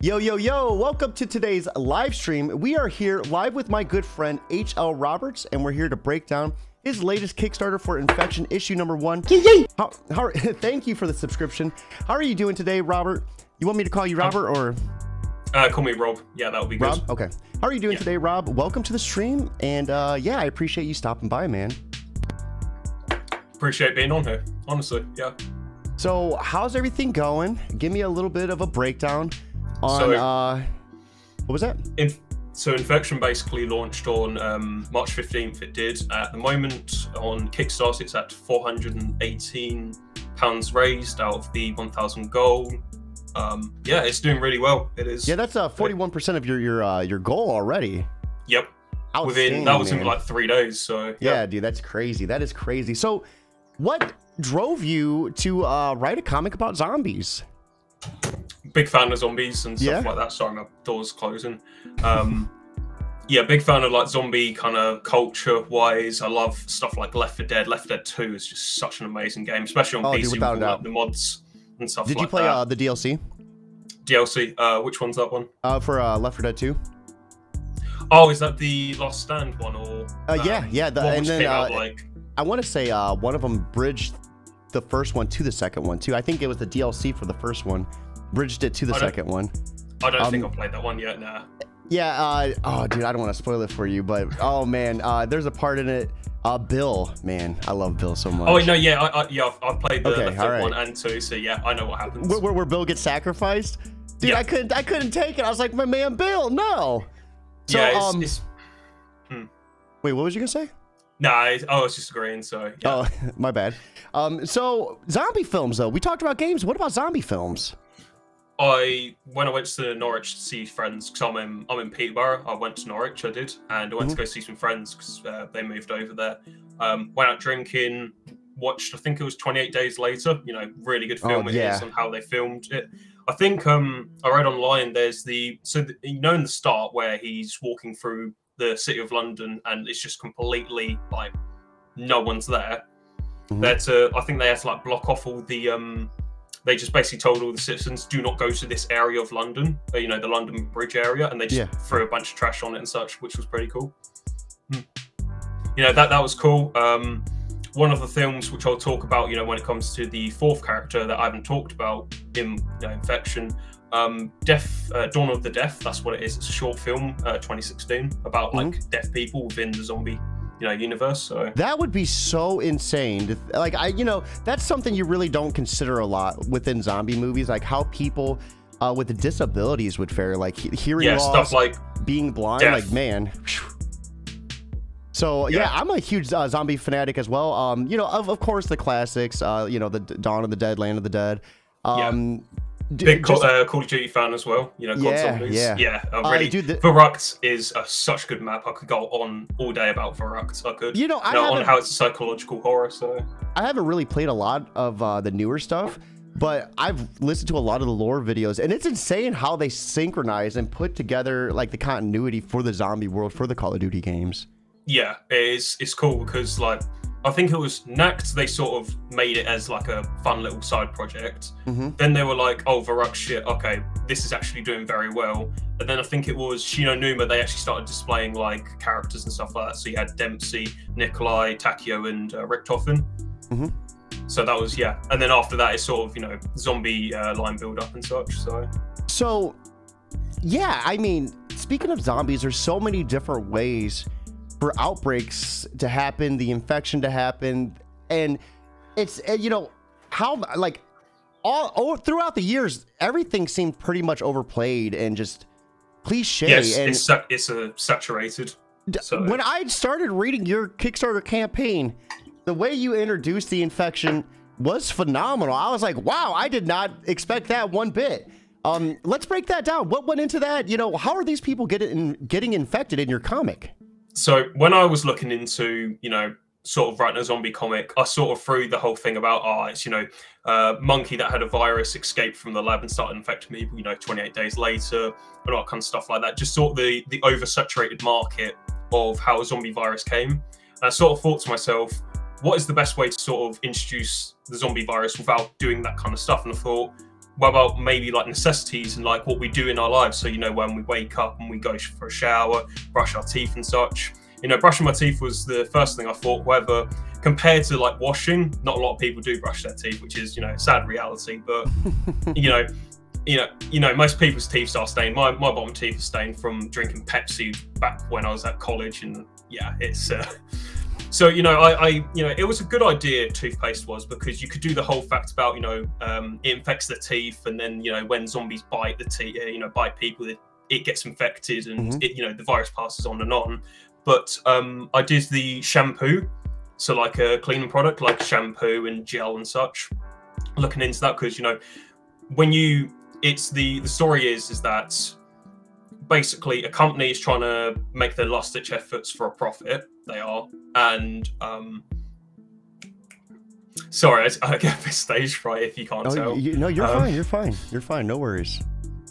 Yo, yo, yo, welcome to today's live stream. We are here live with my good friend HL Roberts, and we're here to break down his latest Kickstarter for Infection issue number one. Yay! How, how, thank you for the subscription. How are you doing today, Robert? You want me to call you Robert or Uh, call me Rob. Yeah, that would be good. Rob? Okay. How are you doing today, Rob? Welcome to the stream, and uh, yeah, I appreciate you stopping by, man. Appreciate being on here. Honestly, yeah. So, how's everything going? Give me a little bit of a breakdown on So- uh, what was that? In- so Infection basically launched on um, March 15th. It did. At the moment on Kickstarter, it's at 418 pounds raised out of the 1,000 goal. Um, yeah, it's doing really well. It is. Yeah, that's uh 41% of your your uh, your goal already. Yep. Within that was in like three days. So Yeah, dude, that's crazy. That is crazy. So, what drove you to uh, write a comic about zombies? Big fan of zombies and stuff Yeah? like that. Sorry, my door's closing. Um, yeah, big fan of like zombie kind of culture wise. I love stuff like Left 4 Dead. Left 4 Dead 2 is just such an amazing game, especially on Oh, PC dude, with all, like, the mods and stuff Did like you play uh, the DLC DLC? Uh, which one's that one? uh, for uh, Left 4 Dead 2? Oh, is that the Last Stand one or? Uh, yeah, um, yeah, the- and then, out, uh, like I want to say uh, one of them bridged the first one to the second one too. I think it was the DLC for the first one, bridged it to the second one. I don't think um, I played that one yet. Nah. Yeah. Uh, oh, dude, I don't want to spoil it for you, but oh man, uh, there's a part in it. Uh, Bill, man, I love Bill so much. Oh no, yeah, I, I, yeah, I've, I've played the Okay, Left 4 alright. one and two, so yeah, I know what happens. where, where, where Bill gets sacrificed. Dude, Yeah. I couldn't, I couldn't take it. I was like, my man, Bill, no. So, yeah, it's, um, it's wait, what was you gonna say? nah. It's, oh, it's just green, So yeah. Oh, my bad. Um, so zombie films though. We talked about games. What about zombie films? I when I went to Norwich to see friends because I'm in I'm in Peterborough. I went to Norwich. I did, and I went to Mm-hmm. go see some friends because uh, they moved over there. Um, went out drinking. Watched. I think it was 28 days later. You know, really good Oh, film it is yeah. on how they filmed it. I think um I read online. There's the so the, you know in the start where he's walking through the city of London and it's just completely like no one's there. Mhm. They had to, I think they had to like block off all the um they just basically told all the citizens do not go to this area of London, uh, you know, the London Bridge area, and they just Yeah. threw a bunch of trash on it and such, which was pretty cool. Hmm. You know, that that was cool. Um one of the films which I'll talk about, you know, when it comes to the fourth character that I haven't talked about in you know, Infection, um, Deaf, uh, Dawn of the Deaf. That's what it is. It's a short film, uh, 2016, about like deaf people within the zombie, you know, universe. So That would be so insane. to Like I, you know, that's something you really don't consider a lot within zombie movies. Like how people uh, with disabilities would fare, like he- hearing yeah, loss, stuff like being blind. deaf. Like man. So yeah. Yeah. I'm a huge uh, zombie fanatic as well. Um, you know, of, of course the classics. Uh, you know, the Dawn of the Dead, Land of the Dead. Um, d- big Call, just- uh, Call of Duty fan as well. You know, Yeah, yeah. yeah. Uh, Uh, really, dude, the- is a, such a good map. I could go on all day about Verrückt. I could. you know, I know, on how it's a psychological horror. So I haven't really played a lot of uh, the newer stuff, but I've listened to a lot of the lore videos, and it's insane how they synchronize and put together like the continuity for the zombie world for the Call of Duty games. yeah, it's it's cool because like I think it was Nacht. They sort of made it as like a fun little side project. Mhm. Then they were like, "Oh, Verrückt shit. Okay, this is actually doing very well." And then I think it was Shi No Numa. They actually started displaying like characters and stuff like that. So you had Dempsey, Nikolai, Takeo, and uh, Richtofen. Mhm. So that was yeah. And then after that, it's sort of you know zombie uh, line build up and such. So So, yeah, I mean, speaking of zombies, there's so many different ways for outbreaks to happen, the infection to happen, and it's you know how like all, all throughout the years, everything seemed pretty much overplayed and just cliche. yes, and it's it's a saturated. So- when I started reading your Kickstarter campaign, the way you introduced the infection was phenomenal. I was like, wow, I did not expect that one bit. Um, let's break that down. What went into that? You know, how are these people getting getting infected in your comic? So when I was looking into, you know, sort of writing a zombie comic, I sort of threw the whole thing about, oh, it's, you know, uh, monkey that had a virus escaped from the lab and started infecting people, you know, 28 days later, and all that kind of stuff like that. Just sort of the, the oversaturated market of how a zombie virus came. And I sort of thought to myself, what is the best way to sort of introduce the zombie virus without doing that kind of stuff? And I thought, what about maybe like necessities and like what we do in our lives? So you know when we wake up and we go for a shower, brush our teeth and such. You know, brushing my teeth was the first thing I thought. However, compared to like washing, not a lot of people do brush their teeth, which is you know sad reality. But you know, you know, you know, most people's teeth are stained. My my bottom teeth are stained from drinking Pepsi back when I was at college, and yeah, it's. Uh, so you know, I, I, you know, it was a good idea. Toothpaste was because you could do the whole fact about you know, um, it infects the teeth, and then you know, when zombies bite the teeth, uh, you know, bite people, it, it gets infected, and mm-hmm. it, you know, the virus passes on and on. But um, I did the shampoo, so like a cleaning product, like shampoo and gel and such. Looking into that because you know, when you, it's the the story is is that basically a company is trying to make their last ditch efforts for a profit. They are, and um, sorry, I, I get a bit stage fright if you can't oh, tell. You, no, you're um, fine. You're fine. You're fine. No worries.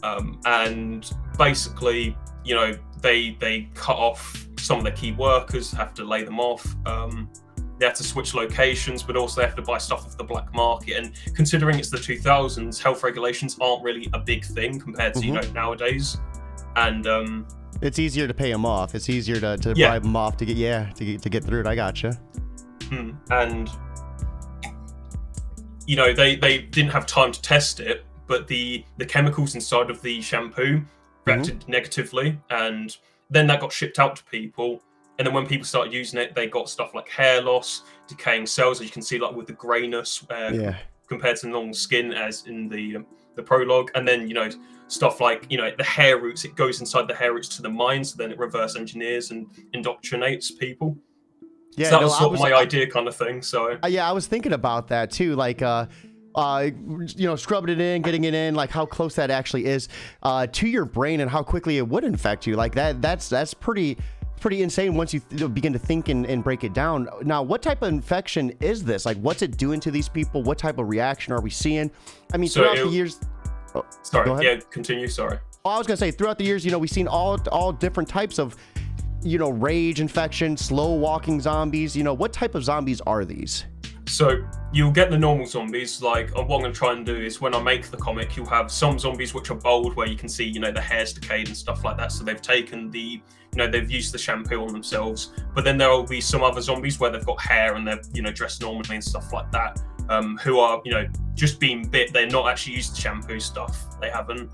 Um, and basically, you know, they they cut off some of the key workers, have to lay them off. Um, they have to switch locations, but also they have to buy stuff off the black market. And considering it's the 2000s, health regulations aren't really a big thing compared to mm-hmm. you know nowadays and um, it's easier to pay them off. It's easier to, to yeah. bribe them off to get yeah to get, to get through it. I gotcha. Hmm. And you know they they didn't have time to test it, but the the chemicals inside of the shampoo reacted mm-hmm. negatively, and then that got shipped out to people. And then when people started using it, they got stuff like hair loss, decaying cells, as you can see, like with the grayness uh, yeah. compared to normal skin, as in the the prologue. And then you know stuff like you know the hair roots it goes inside the hair roots to the mind so then it reverse engineers and indoctrinates people yeah so that no, was sort was, of my I, idea kind of thing so uh, yeah i was thinking about that too like uh uh, you know, scrubbing it in, getting it in, like how close that actually is uh, to your brain and how quickly it would infect you. Like that, that's that's pretty pretty insane once you th- begin to think and, and break it down. Now, what type of infection is this? Like, what's it doing to these people? What type of reaction are we seeing? I mean, so throughout it, the years. Oh, sorry. Yeah, continue. Sorry. Oh, I was gonna say throughout the years, you know, we've seen all all different types of, you know, rage infection, slow walking zombies. You know, what type of zombies are these? So you'll get the normal zombies. Like uh, what I'm going to try and do is when I make the comic, you'll have some zombies which are bold, where you can see, you know, the hair's decayed and stuff like that. So they've taken the, you know, they've used the shampoo on themselves. But then there will be some other zombies where they've got hair and they're, you know, dressed normally and stuff like that um, who are you know just being bit. They're not actually used the shampoo stuff. They haven't.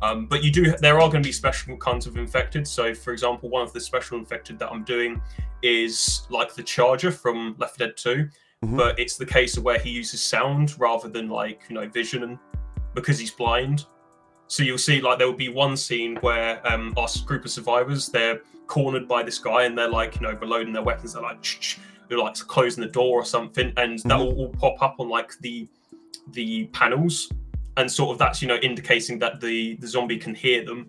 Um, but you do. There are going to be special kinds of infected. So, for example, one of the special infected that I'm doing is like the Charger from Left 4 Dead 2, mm-hmm. but it's the case of where he uses sound rather than like you know vision, because he's blind. So you'll see like there will be one scene where um, our group of survivors they're cornered by this guy and they're like you know reloading their weapons. They're like who likes closing the door or something, and mm-hmm. that will all pop up on like the the panels, and sort of that's you know indicating that the the zombie can hear them.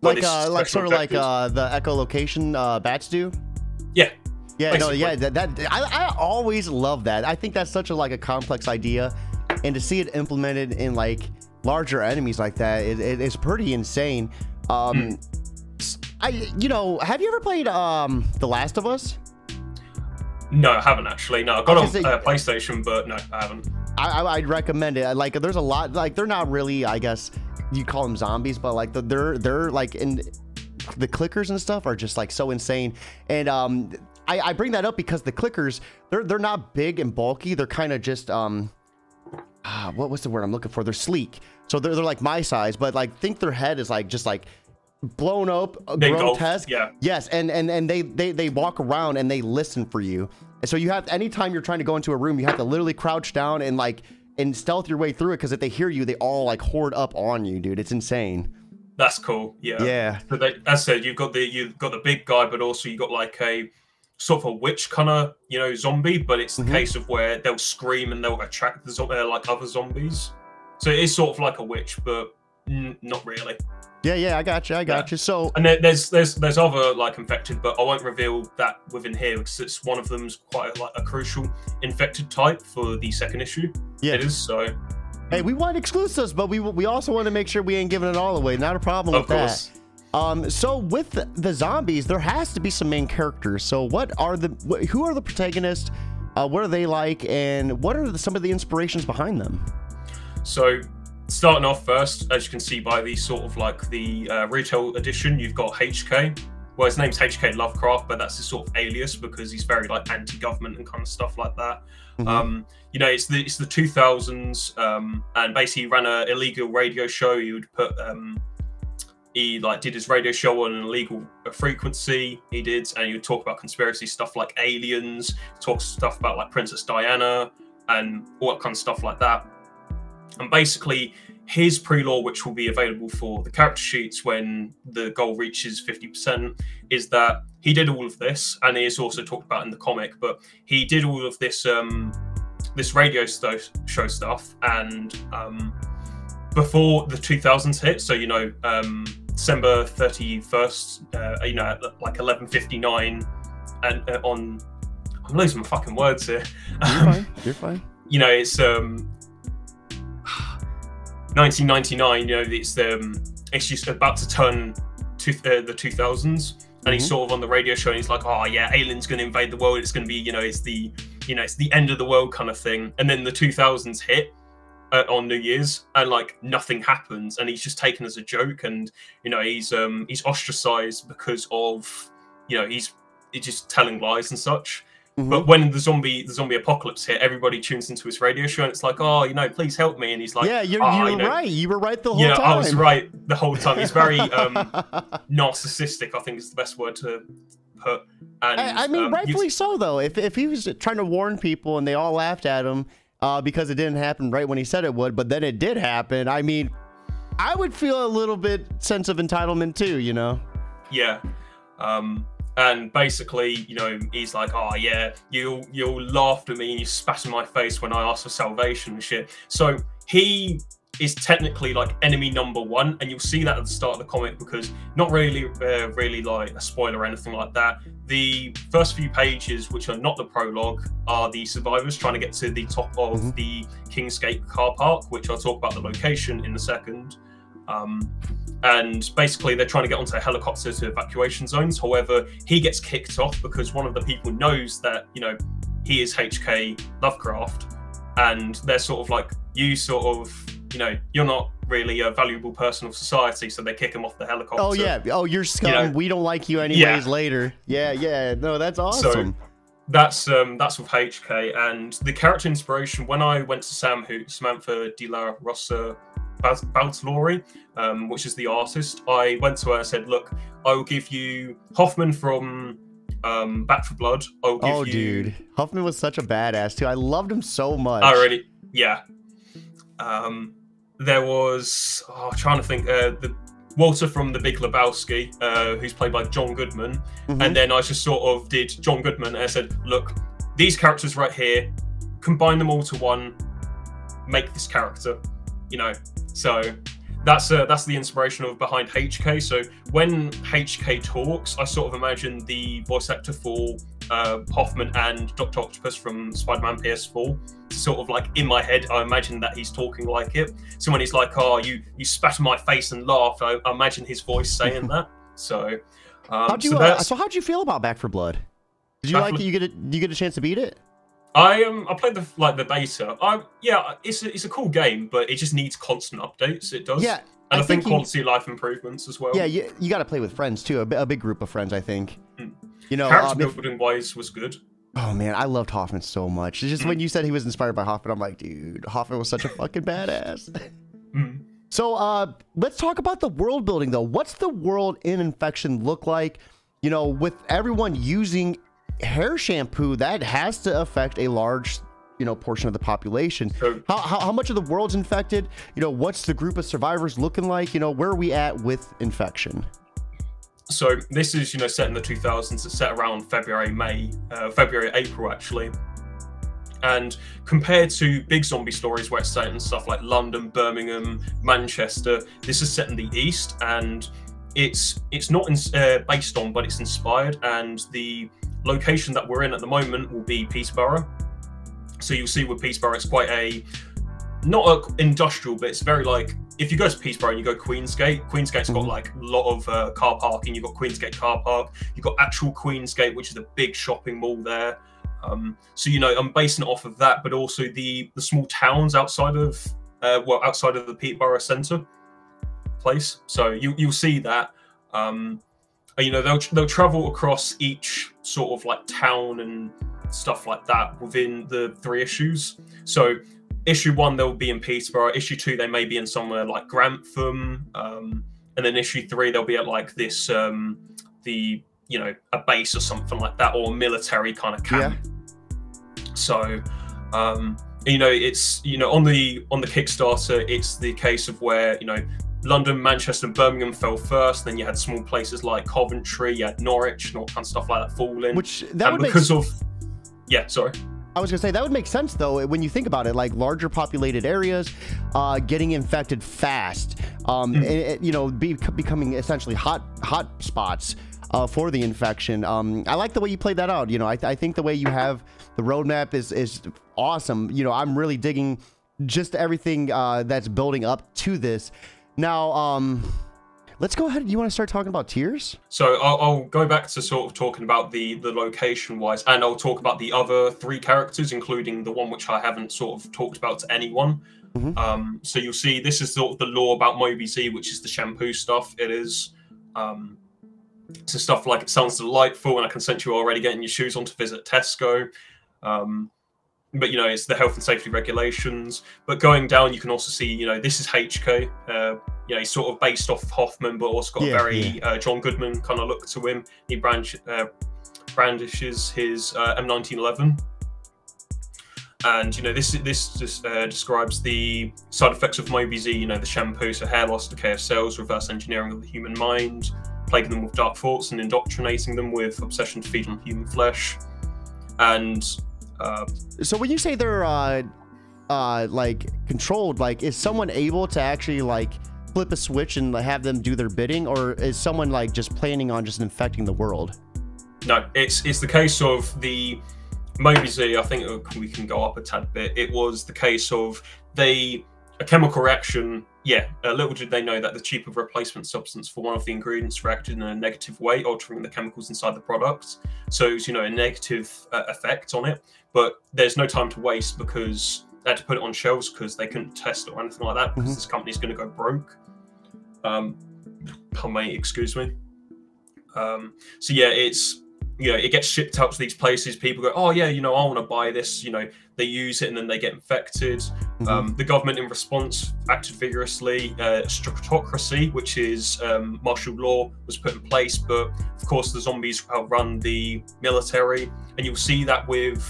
Like uh, like sort of like uh, the echolocation uh, bats do. Yeah. Yeah, no, yeah, that, that I, I always love that. I think that's such a like a complex idea, and to see it implemented in like larger enemies like that, it, it, it's pretty insane. Um, mm. I, you know, have you ever played um The Last of Us? No, I haven't actually. No, I got on say, uh, PlayStation, but no, I haven't. I, would recommend it. Like, there's a lot. Like, they're not really. I guess you call them zombies, but like they're they're like in the clickers and stuff are just like so insane. And um, I, I bring that up because the clickers they're they're not big and bulky. They're kind of just um, ah, what was the word I'm looking for? They're sleek. So they're they're like my size, but like think their head is like just like blown up, uh, grotesque. Yeah. Yes, and and and they they they walk around and they listen for you. And so you have anytime you're trying to go into a room, you have to literally crouch down and like and stealth your way through it because if they hear you, they all like horde up on you, dude. It's insane. That's cool. Yeah. Yeah. But they, as I said, you've got the you've got the big guy, but also you got like a sort of a witch kind of you know zombie, but it's the mm-hmm. case of where they'll scream and they'll attract the uh, like other zombies. So it is sort of like a witch, but n- not really. Yeah, yeah, I got you. I got yeah. you. So, and there's there's there's other like infected, but I won't reveal that within here because it's one of them's quite a, like a crucial infected type for the second issue. Yeah, it is. So, hey, we want exclusives, but we we also want to make sure we ain't giving it all away. Not a problem of with course. that. Um, so with the, the, zombies, there has to be some main characters. So what are the who are the protagonists? Uh, what are they like, and what are the, some of the inspirations behind them? So starting off first, as you can see by the sort of like the uh, retail edition, you've got HK. Well, his name's HK Lovecraft, but that's his sort of alias because he's very like anti-government and kind of stuff like that. Mm-hmm. Um, you know, it's the it's the 2000s, um, and basically ran an illegal radio show. He would put um, he like did his radio show on an illegal frequency. He did, and he would talk about conspiracy stuff like aliens, talk stuff about like Princess Diana, and all that kind of stuff like that. And basically, his pre-law, which will be available for the character sheets when the goal reaches 50%, is that he did all of this, and he is also talked about in the comic, but he did all of this um, this radio st- show stuff, and um, before the 2000s hit, so you know, um, December 31st, uh, you know, like 11:59, and uh, on, I'm losing my fucking words here. You're fine. You're fine. You know, it's um 1999, you know, it's um, it's just about to turn to uh, the 2000s, and mm-hmm. he's sort of on the radio show, and he's like, "Oh yeah, aliens going to invade the world. It's going to be, you know, it's the, you know, it's the end of the world kind of thing." And then the 2000s hit uh, on New Year's, and like nothing happens, and he's just taken as a joke, and you know, he's um he's ostracized because of, you know, he's he's just telling lies and such. Mm-hmm. But when the zombie the zombie apocalypse hit, everybody tunes into his radio show, and it's like, oh, you know, please help me. And he's like, yeah, you're, oh, you're you know, right. You were right the whole yeah, time. I was right the whole time. He's very um, narcissistic. I think is the best word to put. And, I, I mean, um, rightfully so, though. If if he was trying to warn people and they all laughed at him uh, because it didn't happen right when he said it would, but then it did happen. I mean, I would feel a little bit sense of entitlement too. You know? Yeah. Um, and basically, you know, he's like, "Oh yeah, you you laughed at me and you spat in my face when I asked for salvation and shit." So he is technically like enemy number one, and you'll see that at the start of the comic because not really, uh, really like a spoiler or anything like that. The first few pages, which are not the prologue, are the survivors trying to get to the top of mm-hmm. the Kingsgate car park, which I'll talk about the location in a second. Um, and basically, they're trying to get onto a helicopter to evacuation zones. However, he gets kicked off because one of the people knows that, you know, he is HK Lovecraft. And they're sort of like, you sort of, you know, you're not really a valuable person of society. So they kick him off the helicopter. Oh, yeah. Oh, you're scum. You know, we don't like you anyways yeah. later. Yeah, yeah. No, that's awesome. So, that's um that's with HK and the character inspiration when I went to Sam Hoot Samantha De La Rosa Baltalori, um, which is the artist, I went to her and said, "Look, I will give you Hoffman from um, Back 4 Blood. I'll give oh, you... dude, Hoffman was such a badass too. I loved him so much. I really, yeah. Um, there was oh, I'm trying to think uh, the Walter from The Big Lebowski, uh, who's played by John Goodman, mm-hmm. and then I just sort of did John Goodman and I said, "Look, these characters right here, combine them all to one, make this character." You know, so that's uh, that's the inspiration of behind HK. So when HK talks, I sort of imagine the voice actor for uh, Hoffman and Doctor Octopus from Spider-Man PS4. Sort of like in my head, I imagine that he's talking like it. So when he's like, "Oh, you you spat in my face and laughed," I, I imagine his voice saying that. So, um, how do you so, uh, so how'd you feel about Back 4 Blood? Did you Back like it? You get a, you get a chance to beat it? I um I played the like the beta. I yeah, it's a, it's a cool game, but it just needs constant updates. It does. Yeah, and I, I think, think quality you, life improvements as well. Yeah, you, you got to play with friends too. A, a, big group of friends, I think. Mm. You know, character um, building wise was good. Oh man, I loved Hoffman so much. It's just mm. when you said he was inspired by Hoffman, I'm like, dude, Hoffman was such a fucking badass. Mm. So uh, let's talk about the world building though. What's the world in Infection look like? You know, with everyone using hair shampoo, that has to affect a large you know portion of the population. How, how, how, much of the world's infected? You know what's the group of survivors looking like? You know where are we at with infection? So this is you know set in the 2000s it's set around february may uh, february april actually. And compared to big zombie stories where it's set in stuff like london birmingham manchester this is set in the east. And it's it's not in, uh, based on but it's inspired. And the location that we're in at the moment will be Peterborough. So you'll see with Peterborough, it's quite a not a industrial, but it's very like if you go to Peterborough and you go Queensgate, Queensgate's got mm-hmm. like a lot of uh, car parking. You've got Queensgate car park. You've got actual Queensgate, which is a big shopping mall there. Um, so you know, I'm basing it off of that, but also the the small towns outside of uh, well, outside of the Peterborough Centre place. So you you'll see that. Um, you know, they'll they'll travel across each sort of like town and stuff like that within the three issues. So issue one they'll be in Peterborough. Issue two they may be in somewhere like Grantham, um, and then issue three they'll be at like this um, the you know a base or something like that or military kind of camp. Yeah. So um, you know it's you know on the on the Kickstarter it's the case of where you know London, Manchester, and Birmingham fell first. Then you had small places like Coventry, you had Norwich, and all kind of stuff like that falling. Which that and would because make... of yeah, sorry. I was gonna say that would make sense though when you think about it, like larger populated areas, uh, getting infected fast, um, mm. and, you know, be, becoming essentially hot hot spots uh, for the infection. Um, I like the way you played that out. You know, I, I think the way you have the roadmap is is awesome. You know, I'm really digging just everything uh, that's building up to this. Now, um, let's go ahead. You want to start talking about tiers? So I'll, I'll, go back to sort of talking about the the location wise, and I'll talk about the other three characters, including the one which I haven't sort of talked about to anyone. Mm-hmm. Um, so you'll see this is sort of the law about Moby Z, which is the shampoo stuff. It is. Um, so stuff like it sounds delightful, and I can sense you already getting your shoes on to visit Tesco. Um, but you know it's the health and safety regulations. But going down, you can also see you know this is HK. Uh, you know he's sort of based off Hoffman, but also got yeah, a very yeah. uh, John Goodman kind of look to him. He brand, uh, brandishes his uh, M1911. And you know this this just uh, describes the side effects of Moby Z. You know the shampoo, so hair loss, decay of cells, reverse engineering of the human mind, plaguing them with dark thoughts, and indoctrinating them with obsession to feed on human flesh. And uh, so when you say they're uh, uh, like controlled, like is someone able to actually like flip a switch and have them do their bidding, or is someone like just planning on just infecting the world? No, it's it's the case of the Moby Z. I think we can go up a tad bit. It was the case of they a chemical reaction yeah, uh, little did they know that the cheaper replacement substance for one of the ingredients reacted in a negative way, altering the chemicals inside the product. So it's, you know, a negative uh, effect on it. But there's no time to waste because they had to put it on shelves because they couldn't test it or anything like that because mm-hmm. this company's going to go broke. Um, may excuse me. Um, so yeah, it's you know, it gets shipped out to these places. People go, oh yeah, you know, I want to buy this. You know, they use it and then they get infected. Mm-hmm. Um, the government, in response, acted vigorously. Uh, stratocracy, which is um, martial law, was put in place, but of course the zombies outrun the military, and you'll see that with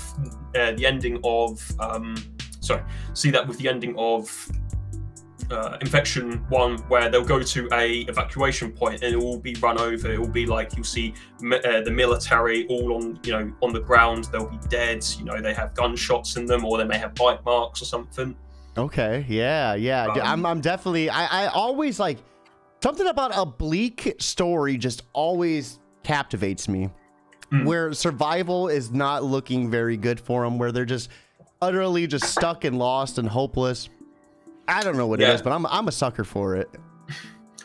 uh, the ending of. Um, sorry, see that with the ending of uh, infection one where they'll go to a evacuation point and it will be run over. It will be like you'll see uh, the military all on you know on the ground. They'll be dead. You know they have gunshots in them or they may have bite marks or something. Okay. Yeah. Yeah. Um, I'm, I'm definitely I, I always like something about a bleak story just always captivates me. Mm. where survival is not looking very good for them where they're just utterly just stuck and lost and hopeless I don't know what yeah. it is, but I'm I'm a sucker for it.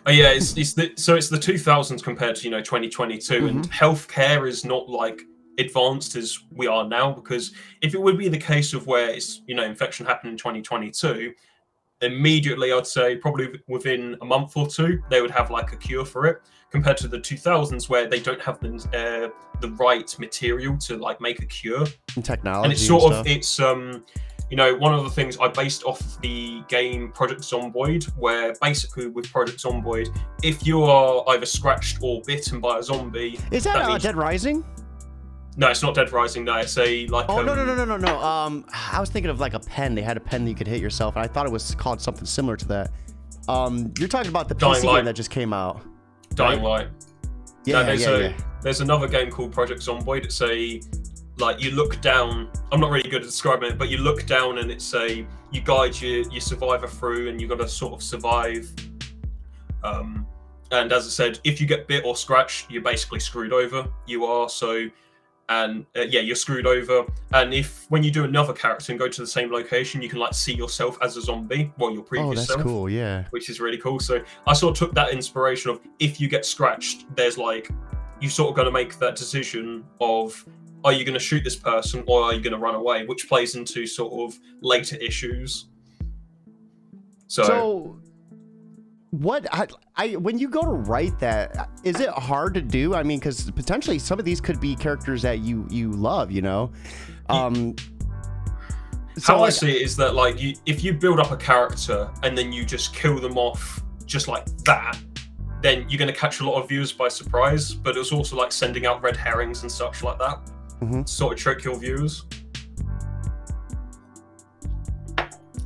Oh yeah, it's, it's the, so it's the 2000s compared to you know 2022, mm-hmm. and healthcare is not like advanced as we are now. Because if it would be the case of where it's you know infection happened in 2022, immediately I'd say probably within a month or two they would have like a cure for it. Compared to the 2000s where they don't have the uh, the right material to like make a cure and technology, and it's sort and of it's um you know, one of the things I based off the game Project Zomboid, where basically with Project Zomboid, if you are either scratched or bitten by a zombie, is that, that uh, means... Dead Rising? No, it's not Dead Rising. No, it's a like. Oh um... no no no no no no. Um, I was thinking of like a pen. They had a pen that you could hit yourself, and I thought it was called something similar to that. Um, you're talking about the Dying PC Light. game that just came out. Dying right? Light. Yeah, no, there's yeah, a, yeah. There's another game called Project Zomboid. It's a like you look down i'm not really good at describing it but you look down and it's a you guide your, your survivor through and you've got to sort of survive. Um, and as i said if you get bit or scratched you're basically screwed over. You are so and uh, yeah you're screwed over. And if when you do another character and go to the same location you can like see yourself as a zombie well your previous oh, that's self cool yeah. which is really cool. So i sort of took that inspiration of if you get scratched there's like you sort of got to make that decision of are you going to shoot this person or are you going to run away? Which plays into sort of later issues. So, So, what I, I when you go to write that, is it hard to do? I mean, because potentially some of these could be characters that you you love, you know. Um, so how I see it is that like you, if you build up a character and then you just kill them off just like that, then you're going to catch a lot of viewers by surprise. But it's also like sending out red herrings and such like that, Mhm. sort of trick your viewers.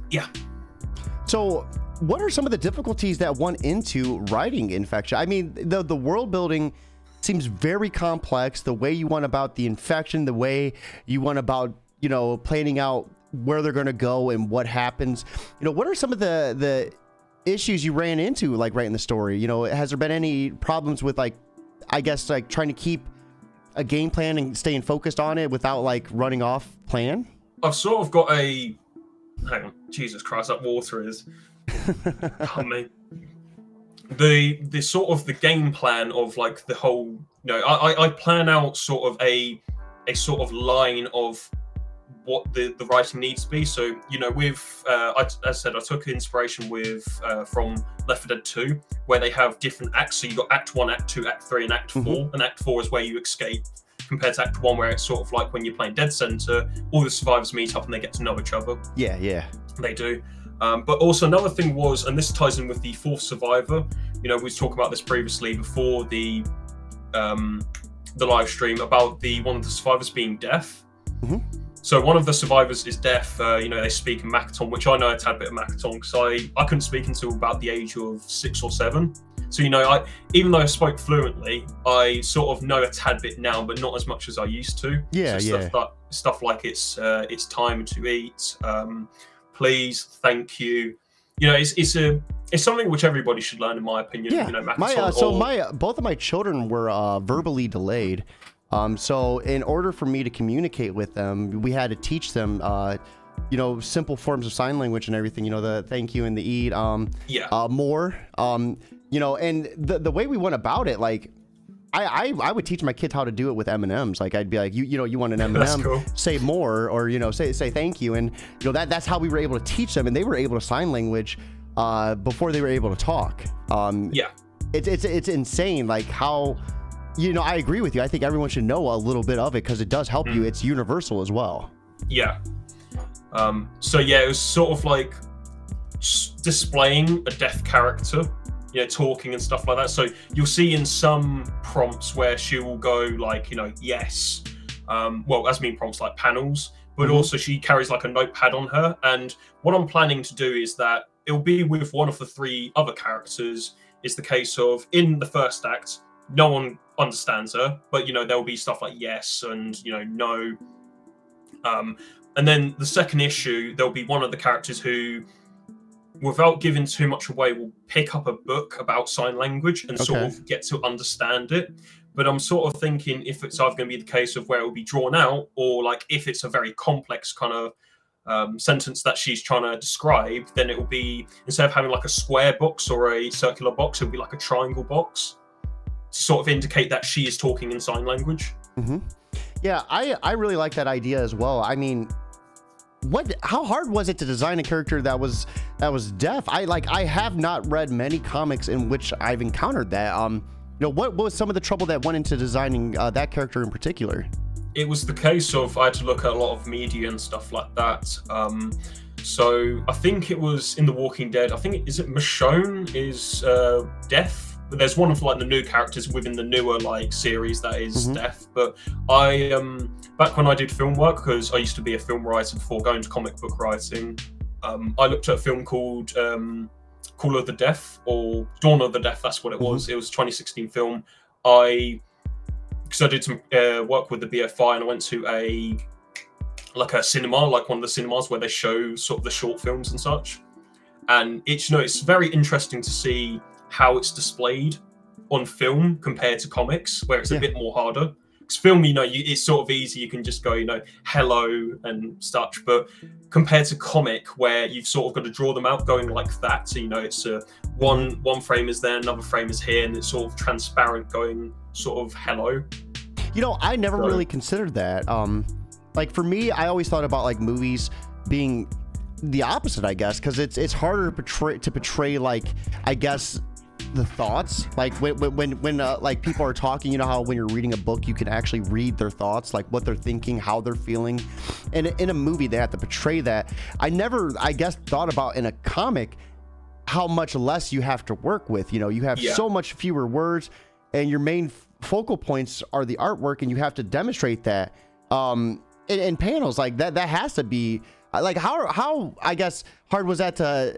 Yeah. So, what are some of the difficulties that went into writing infection? I mean, the the world building seems very complex. The way you went about the infection, the way you went about you know planning out where they're going to go and what happens. You know, what are some of the the issues you ran into like writing the story? You know, has there been any problems with like, I guess like trying to keep a game plan and staying focused on it without like running off plan? I've sort of got a. Hang on, Jesus Christ, that water is. Oh, me. The the sort of the game plan of like the whole. You know, I I- I plan out sort of a a sort of line of what the the writing needs to be. So you know, with uh, I, as I said, I took inspiration with uh, from Left 4 Dead 2, where they have different acts. So you've got Act One, Act Two, Act Three, and Act Mhm. Four. And Act Four is where you escape. Compared to Act One, where it's sort of like when you're playing Dead Center, all the survivors meet up and they get to know each other. Yeah, yeah. They do. Um, but also another thing was, and this ties in with the fourth survivor. You know, we was talking about this previously before the um, the live stream about the one of the survivors being deaf. Mhm. So one of the survivors is deaf. Uh, you know, they speak in Makaton, which I know a tad bit of Makaton because I I couldn't speak until about the age of six or seven. So you know, I even though I spoke fluently, I sort of know a tad bit now, but not as much as I used to. Yeah, so yeah. Stuff, that, stuff like it's uh, it's time to eat. Um, please, thank you. You know, it's it's a it's something which everybody should learn, in my opinion. Yeah, you know, my uh, so or- my uh, both of my children were uh, verbally delayed. Um, so in order for me to communicate with them, we had to teach them, uh, you know, simple forms of sign language and everything. You know, the thank you and the eat. Um, yeah, uh, more. Um, you know, and the the way we went about it, like. I, I, I would teach my kids how to do it with M and M's. Like I'd be like, you you know, you want an M and M, say more, or you know, say say thank you, and you know that that's how we were able to teach them, and they were able to sign language uh, before they were able to talk. Um, yeah, it's it's it's insane like how you know i agree with you i think everyone should know a little bit of it because it does help Mm. you it's universal as well yeah. Um, so yeah, it was sort of like displaying a deaf character, you know, talking and stuff like that. So you'll see in some prompts where she will go like, you know, yes. Um, well, as mean prompts like panels, but Mhm. also she carries like a notepad on her. And what I'm planning to do is that it'll be with one of the three other characters. Is the case of in the first act, no one understands her, but you know there'll be stuff like yes and you know no. Um, and then the second issue, there'll be one of the characters who, without giving too much away, will pick up a book about sign language and sort of get to understand it. But I'm sort of thinking if it's either going to be the case of where it will be drawn out, or like if it's a very complex kind of um, sentence that she's trying to describe, then it will be instead of having like a square box or a circular box, it'll be like a triangle box sort of indicate that she is talking in sign language. yeah i i really like that idea as well i mean what how hard was it to design a character that was that was deaf i like i have not read many comics in which i've encountered that um you know what, what was some of the trouble that went into designing uh, that character in particular it was the case of I had to look at a lot of media and stuff like that. Um, so I think it was in The Walking Dead. I think is it Michonne is uh, deaf. There's one of like the new characters within the newer like series that is Mhm. deaf. But I um back when I did film work because I used to be a film writer before going to comic book writing. Um, I looked at a film called um, Call of the Deaf or Dawn of the Deaf. That's what it was. It was a 2016 film. I because I did some uh, work with the BFI and I went to a like a cinema, like one of the cinemas where they show sort of the short films and such. And it's you know it's very interesting to see how it's displayed on film compared to comics, where it's a bit more harder. Because film, you know, you, it's sort of easy. You can just go, you know, hello and such. But compared to comic, where you've sort of got to draw them out going like that, so you know, it's a one one frame is there, another frame is here, and it's sort of transparent, going sort of hello. You know, I never So- really considered that. Um, like for me, I always thought about like movies being the opposite, I guess, because it's it's harder to portray to portray like I guess the thoughts. Like when when when uh, like people are talking you know how when you're reading a book you can actually read their thoughts like what they're thinking how they're feeling. And in a movie they have to portray that. I never i guess thought about in a comic how much less you have to work with you know? You have Yeah. so much fewer words and your main f- focal points are the artwork and you have to demonstrate that um in, in panels. Like that that has to be like how how i guess hard was that to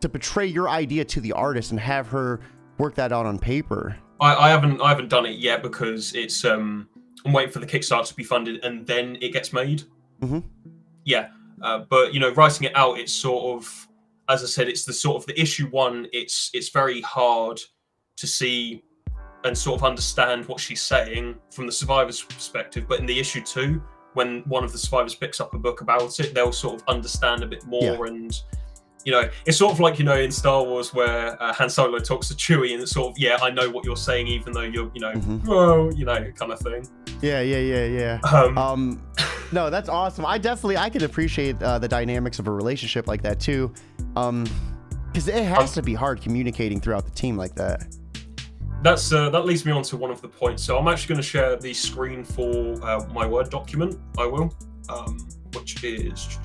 to portray your idea to the artist and have her work that out on paper I, I haven't I haven't done it yet because it's um I'm waiting for the Kickstarter to be funded and then it gets made. Mhm. Yeah, uh, but you know, writing it out, it's sort of as I said, it's the sort of the issue one. It's it's very hard to see and sort of understand what she's saying from the survivor's perspective. But in the issue two, when one of the survivors picks up a book about it, they'll sort of understand a bit more and you know, it's sort of like you know in Star Wars where uh, Han Solo talks to Chewie, and it's sort of yeah, I know what you're saying, even though you're you know, Mhm. oh, you know, kind of thing. yeah yeah yeah yeah Um, um no that's awesome i definitely i can appreciate uh, the dynamics of a relationship like that too um because it has to be hard communicating throughout the team like that that's uh, that leads me on to one of the points. So I'm actually going to share the screen for uh, my Word document. I will, um, which is.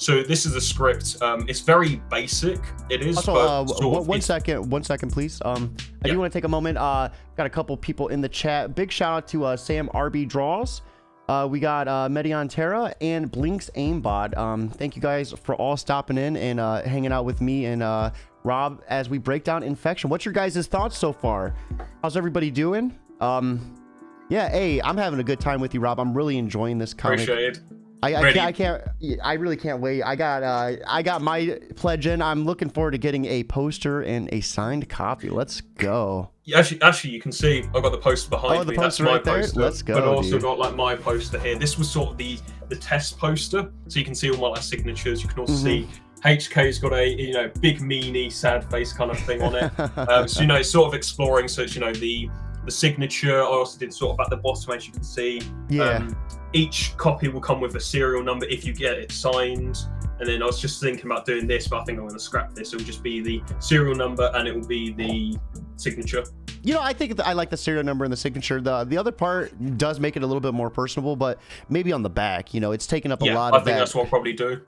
So this is the script. Um, it's very basic. It is. Also, but uh, one of second, one second, please. Um, I Yeah. do want to take a moment. Uh, got a couple people in the chat. Big shout out to uh, Sam RB Draws. Uh, we got uh, Medion Terra and Blinks Aimbot. Um, thank you guys for all stopping in and uh, hanging out with me and uh, Rob as we break down infection. What's your guys' thoughts so far? How's everybody doing? Um, yeah, hey, I'm having a good time with you, Rob. I'm really enjoying this comic. Appreciated. I, I can't, I can't, I really can't wait. I got, uh, I got my pledge in. I'm looking forward to getting a poster and a signed copy. Let's go. Yeah, actually, actually, you can see I've got the poster behind Oh, the me. poster That's my right there? poster. Let's go, But I also dude. got like my poster here. This was sort of the the test poster, so you can see all my like signatures. You can also Mhm. see HK's got a you know big meanie sad face kind of thing on it. um, so you know, it's sort of exploring. So it's you know the the signature. I also did sort of at the bottom, as you can see. yeah. Um, each copy will come with a serial number if you get it signed. And then I was just thinking about doing this, but I think I'm going to scrap this. It will just be the serial number and it will be the signature. you know, I think that I like the serial number and the signature. The the other part does make it a little bit more personable, but maybe on the back, you know, it's taking up a yeah, lot I of I think that. that's what I'll probably do.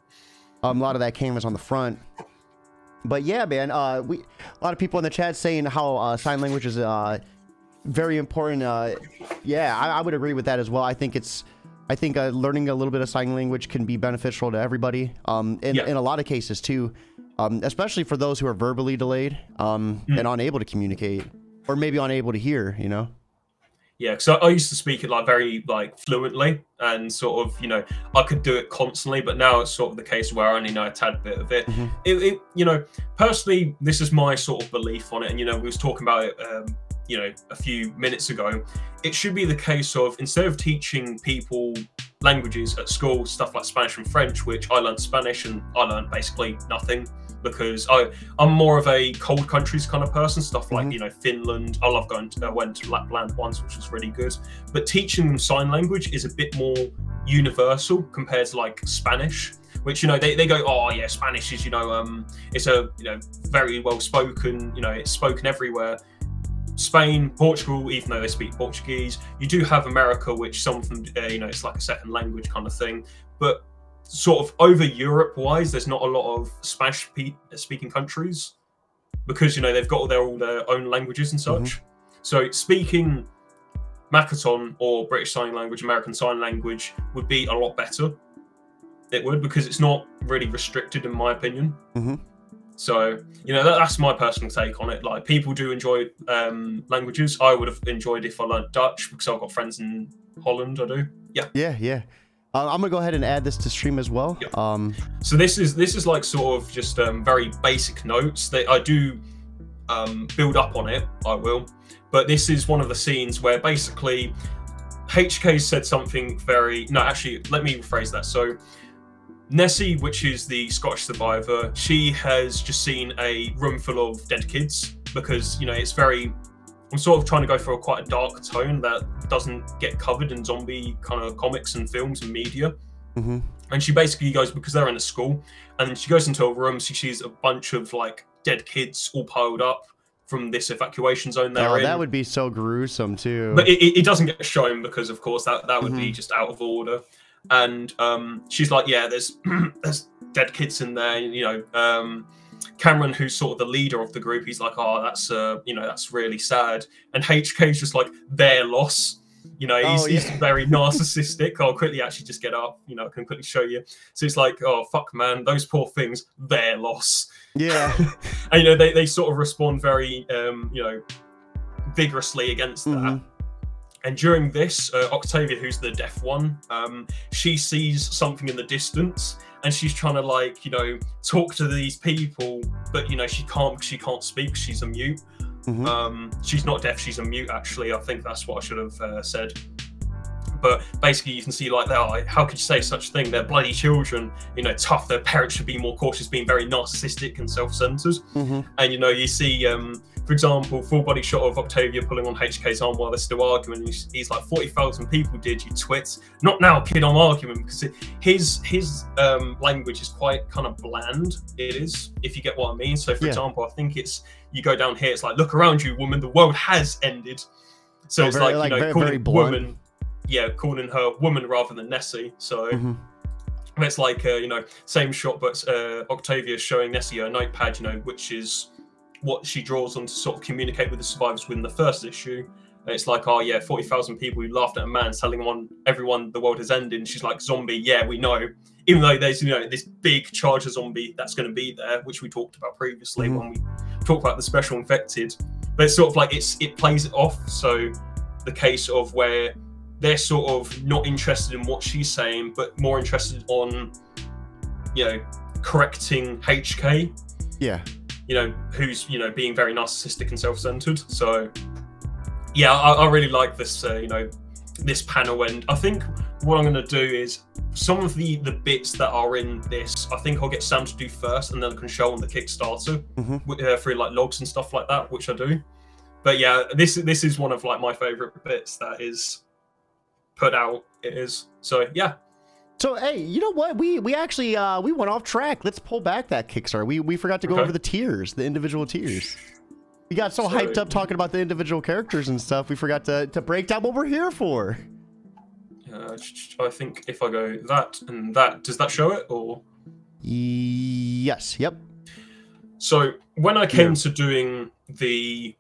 um, a lot of that canvas on the front. But yeah, man, uh, we a lot of people in the chat saying how uh, sign language is uh, very important. Uh, yeah, I, I would agree with that as well. I think it's, I think uh, learning a little bit of sign language can be beneficial to everybody. Um, in, Yeah. in a lot of cases too, um, especially for those who are verbally delayed um, Mm. and unable to communicate, or maybe unable to hear. You know. Yeah, because I, I used to speak it like very like fluently and sort of you know I could do it constantly, but now it's sort of the case where I only know a tad bit of it. Mhm. It, it you know personally this is my sort of belief on it, and you know we was talking about it um, you know a few minutes ago. It should be the case of instead of teaching people languages at school, stuff like Spanish and French, which I learned Spanish and I learned basically nothing because I I'm more of a cold countries kind of person. Stuff like Mhm. you know Finland. I love going to I went to Lapland once, which was really good. But teaching them sign language is a bit more universal compared to like Spanish. Which you know they, they go oh yeah Spanish is you know um it's a you know very well spoken you know it's spoken everywhere Spain, Portugal, even though they speak Portuguese, you do have America, which some of them, uh, you know, it's like a second language kind of thing. But sort of over Europe wise, there's not a lot of Spanish speaking countries because, you know, they've got all their, all their own languages and such. So speaking Makaton or British Sign Language, American Sign Language would be a lot better. It would because it's not really restricted, in my opinion. Mhm. So you know that, that's my personal take on it. Like people do enjoy um, languages. I would have enjoyed if I learned Dutch because I've got friends in Holland. I do. Yeah. Yeah, yeah. Uh, I'm gonna go ahead and add this to stream as well. Yeah. Um, So this is this is like sort of just um, very basic notes that I do um, build up on it. I will, but this is one of the scenes where basically HK said something very no. Actually, let me rephrase that. So Nessie, which is the Scottish survivor, she has just seen a room full of dead kids because you know it's very. I'm sort of trying to go for a quite a dark tone that doesn't get covered in zombie kind of comics and films and media mhm. and she basically goes because they're in a school, and she goes into a room. She sees a bunch of like dead kids all piled up from this evacuation zone they're Oh, in. that would be so gruesome too. but it, it doesn't get shown because, of course, that that would be Mhm. just out of order. And um, she's like, "Yeah, there's there's dead kids in there." You know, um, Cameron, who's sort of the leader of the group, he's like, "Oh, that's uh, you know, that's really sad." And HK's just like their loss. You know, he's, Oh, he's very narcissistic. I'll quickly actually just get up. You know, I can quickly show you. So it's like, "Oh, fuck, man, those poor things, their loss." yeah. And you know, they they sort of respond very, um, you know, vigorously against that. And during this, uh, Octavia, who's the deaf one, um, she sees something in the distance, and she's trying to like, you know, talk to these people, but you know, she can't. She can't speak. She's a mute. Mhm. Um, she's not deaf. She's a mute. Actually, I think that's what I should have uh, said. But basically, you can see like, oh, how could you say such a thing? They're bloody children. You know, tough. Their parents should be more cautious, being very narcissistic and self-centered Mhm. and you know you see um for example full body shot of octavia pulling on hk's arm while they're still arguing he's, he's like 40,000 people did you twits not now kid i'm arguing because it, his his um language is quite kind of bland it is if you get what i mean so for Yeah. example i think it's you go down here it's like look around you woman the world has ended so Oh, it's very- like, like, you know very- calling very woman yeah calling her woman rather than nessie. So Mhm. it's like uh, you know same shot but uh, octavia showing nessie her notepad you know which is what she draws on to sort of communicate with the survivors within the first issue. And it's like oh yeah 40,000 people who laughed at a man telling on everyone the world has ended and she's like zombie yeah we know. Even though there's you know this big charger zombie that's going to be there which we talked about previously Mhm. when we talked about the special infected. But it's sort of like it's it plays it off. So the case of where they're sort of not interested in what she's saying, but more interested on, you know, correcting HK. Yeah. You know, who's you know being very narcissistic and self-centered. So, yeah, I, I really like this. Uh, you know, this panel, and I think what I'm going to do is some of the the bits that are in this. I think I'll get Sam to do first, and then I can show on the Kickstarter Mhm. uh, through like logs and stuff like that, which I do. But yeah, this this is one of like my favorite bits that is put out. It is so yeah. So hey, you know what? We we actually uh we went off track. Let's pull back that Kickstarter. We we forgot to go Okay. over the tiers, the individual tiers. We got so Sorry. hyped up talking about the individual characters and stuff. We forgot to to break down what we're here for. Uh, I think if I go that and that, does that show it or? Yes. Yep. So when I came to doing the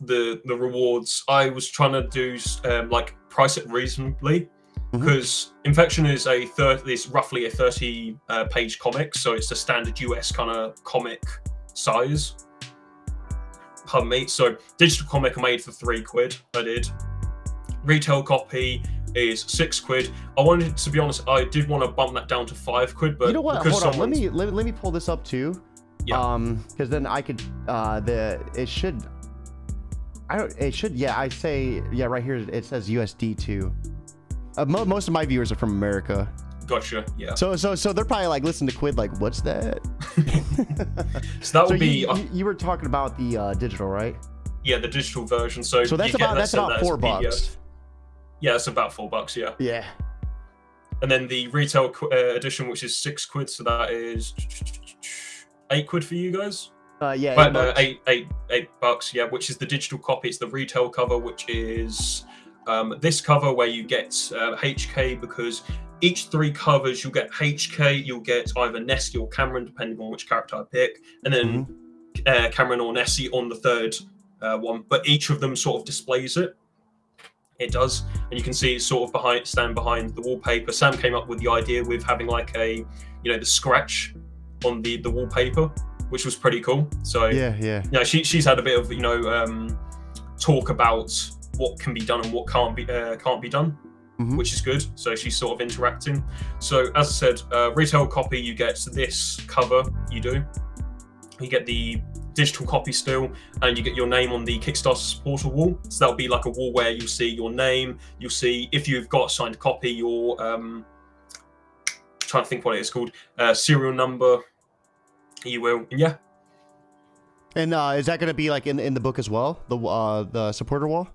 the the rewards, I was trying to do um, like price it reasonably because Infection is a third is roughly a thirty uh, page comic, so it's a standard US kind of comic size. Pardon me. So digital comic I made for three quid. I did. Retail copy is six quid. I wanted to be honest, I did want to bump that down to five quid, but you know what? because Hold on. Let me let, let me pull this up too. Yeah. Um, because then I could uh the it should. I don't. It should. Yeah. I say. Yeah. Right here it says USD too. Uh, mo- most of my viewers are from America, Gotcha. Yeah. so so so they're probably like listen to Quid like what's that? So that so would be you, uh, you, you were talking about the uh, digital, right? yeah the digital version. So So that's about that that's about out as four bucks. Yeah, it's about four bucks. Yeah, Yeah. and then the retail qu- uh, edition, which is six quid, so that is eight quid for you guys. Uh, yeah. But no, bucks. eight eight eight bucks. Yeah, which is the digital copy. It's the retail cover, which is um, this cover where you get uh, HK because each three covers you'll get HK, you'll get either Nessie or Cameron, depending on which character I pick, and then Mm-hmm. uh, Cameron or Nessie on the third uh, one. But each of them sort of displays it. It does, and you can see it sort of behind, stand behind the wallpaper. Sam came up with the idea with having like a, you know, the scratch on the the wallpaper, which was pretty cool. So Yeah. Yeah. yeah, she, she's had a bit of you know um, talk about what can be done and what can't be uh, can't be done, Mhm. which is good. So she's sort of interacting. So as I said, uh, retail copy you get this cover. You do. You get the digital copy still, and you get your name on the Kickstarter supporter wall. So that'll be like a wall where you'll see your name. You'll see if you've got signed copy, your um, trying to think what it is called, uh, serial number. You will, yeah, And uh, is that gonna be like in in the book as well? The uh the supporter wall.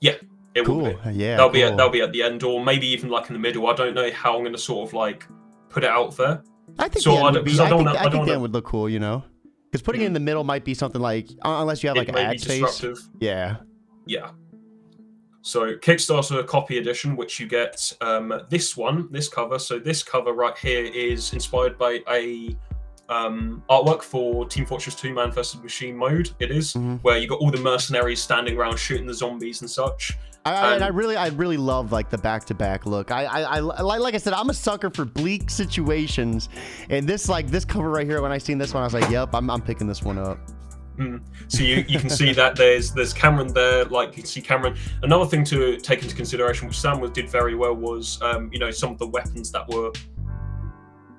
Yeah, it will Cool. be. Yeah. that'll be at, that'll be at the end, or maybe even like in the middle. I don't know how I'm going to sort of like put it out there. I think So the end I would don't- be. 'cause I I don't think, wanna- I I think don't the end wanna- would look cool, you know. Because putting it in the middle might be something like, unless you have like it an ad space. Yeah. Yeah. So Kickstarter copy edition, which you get um, this one, this cover. So this cover right here is inspired by a um, artwork for Team Fortress 2 Mann vs. Machine mode. It is, Mhm. where you got all the mercenaries standing around shooting the zombies and such. I, and I Um, really, I really love like the back-to-back look. I, I, I, like, like I said, I'm a sucker for bleak situations, and this, like this cover right here. When I seen this one, I was like, "Yep, I'm, I'm picking this one up." So you, you can see that there's there's Cameron there, like you can see Cameron. Another thing to take into consideration, which Sam did very well, was um, you know some of the weapons that were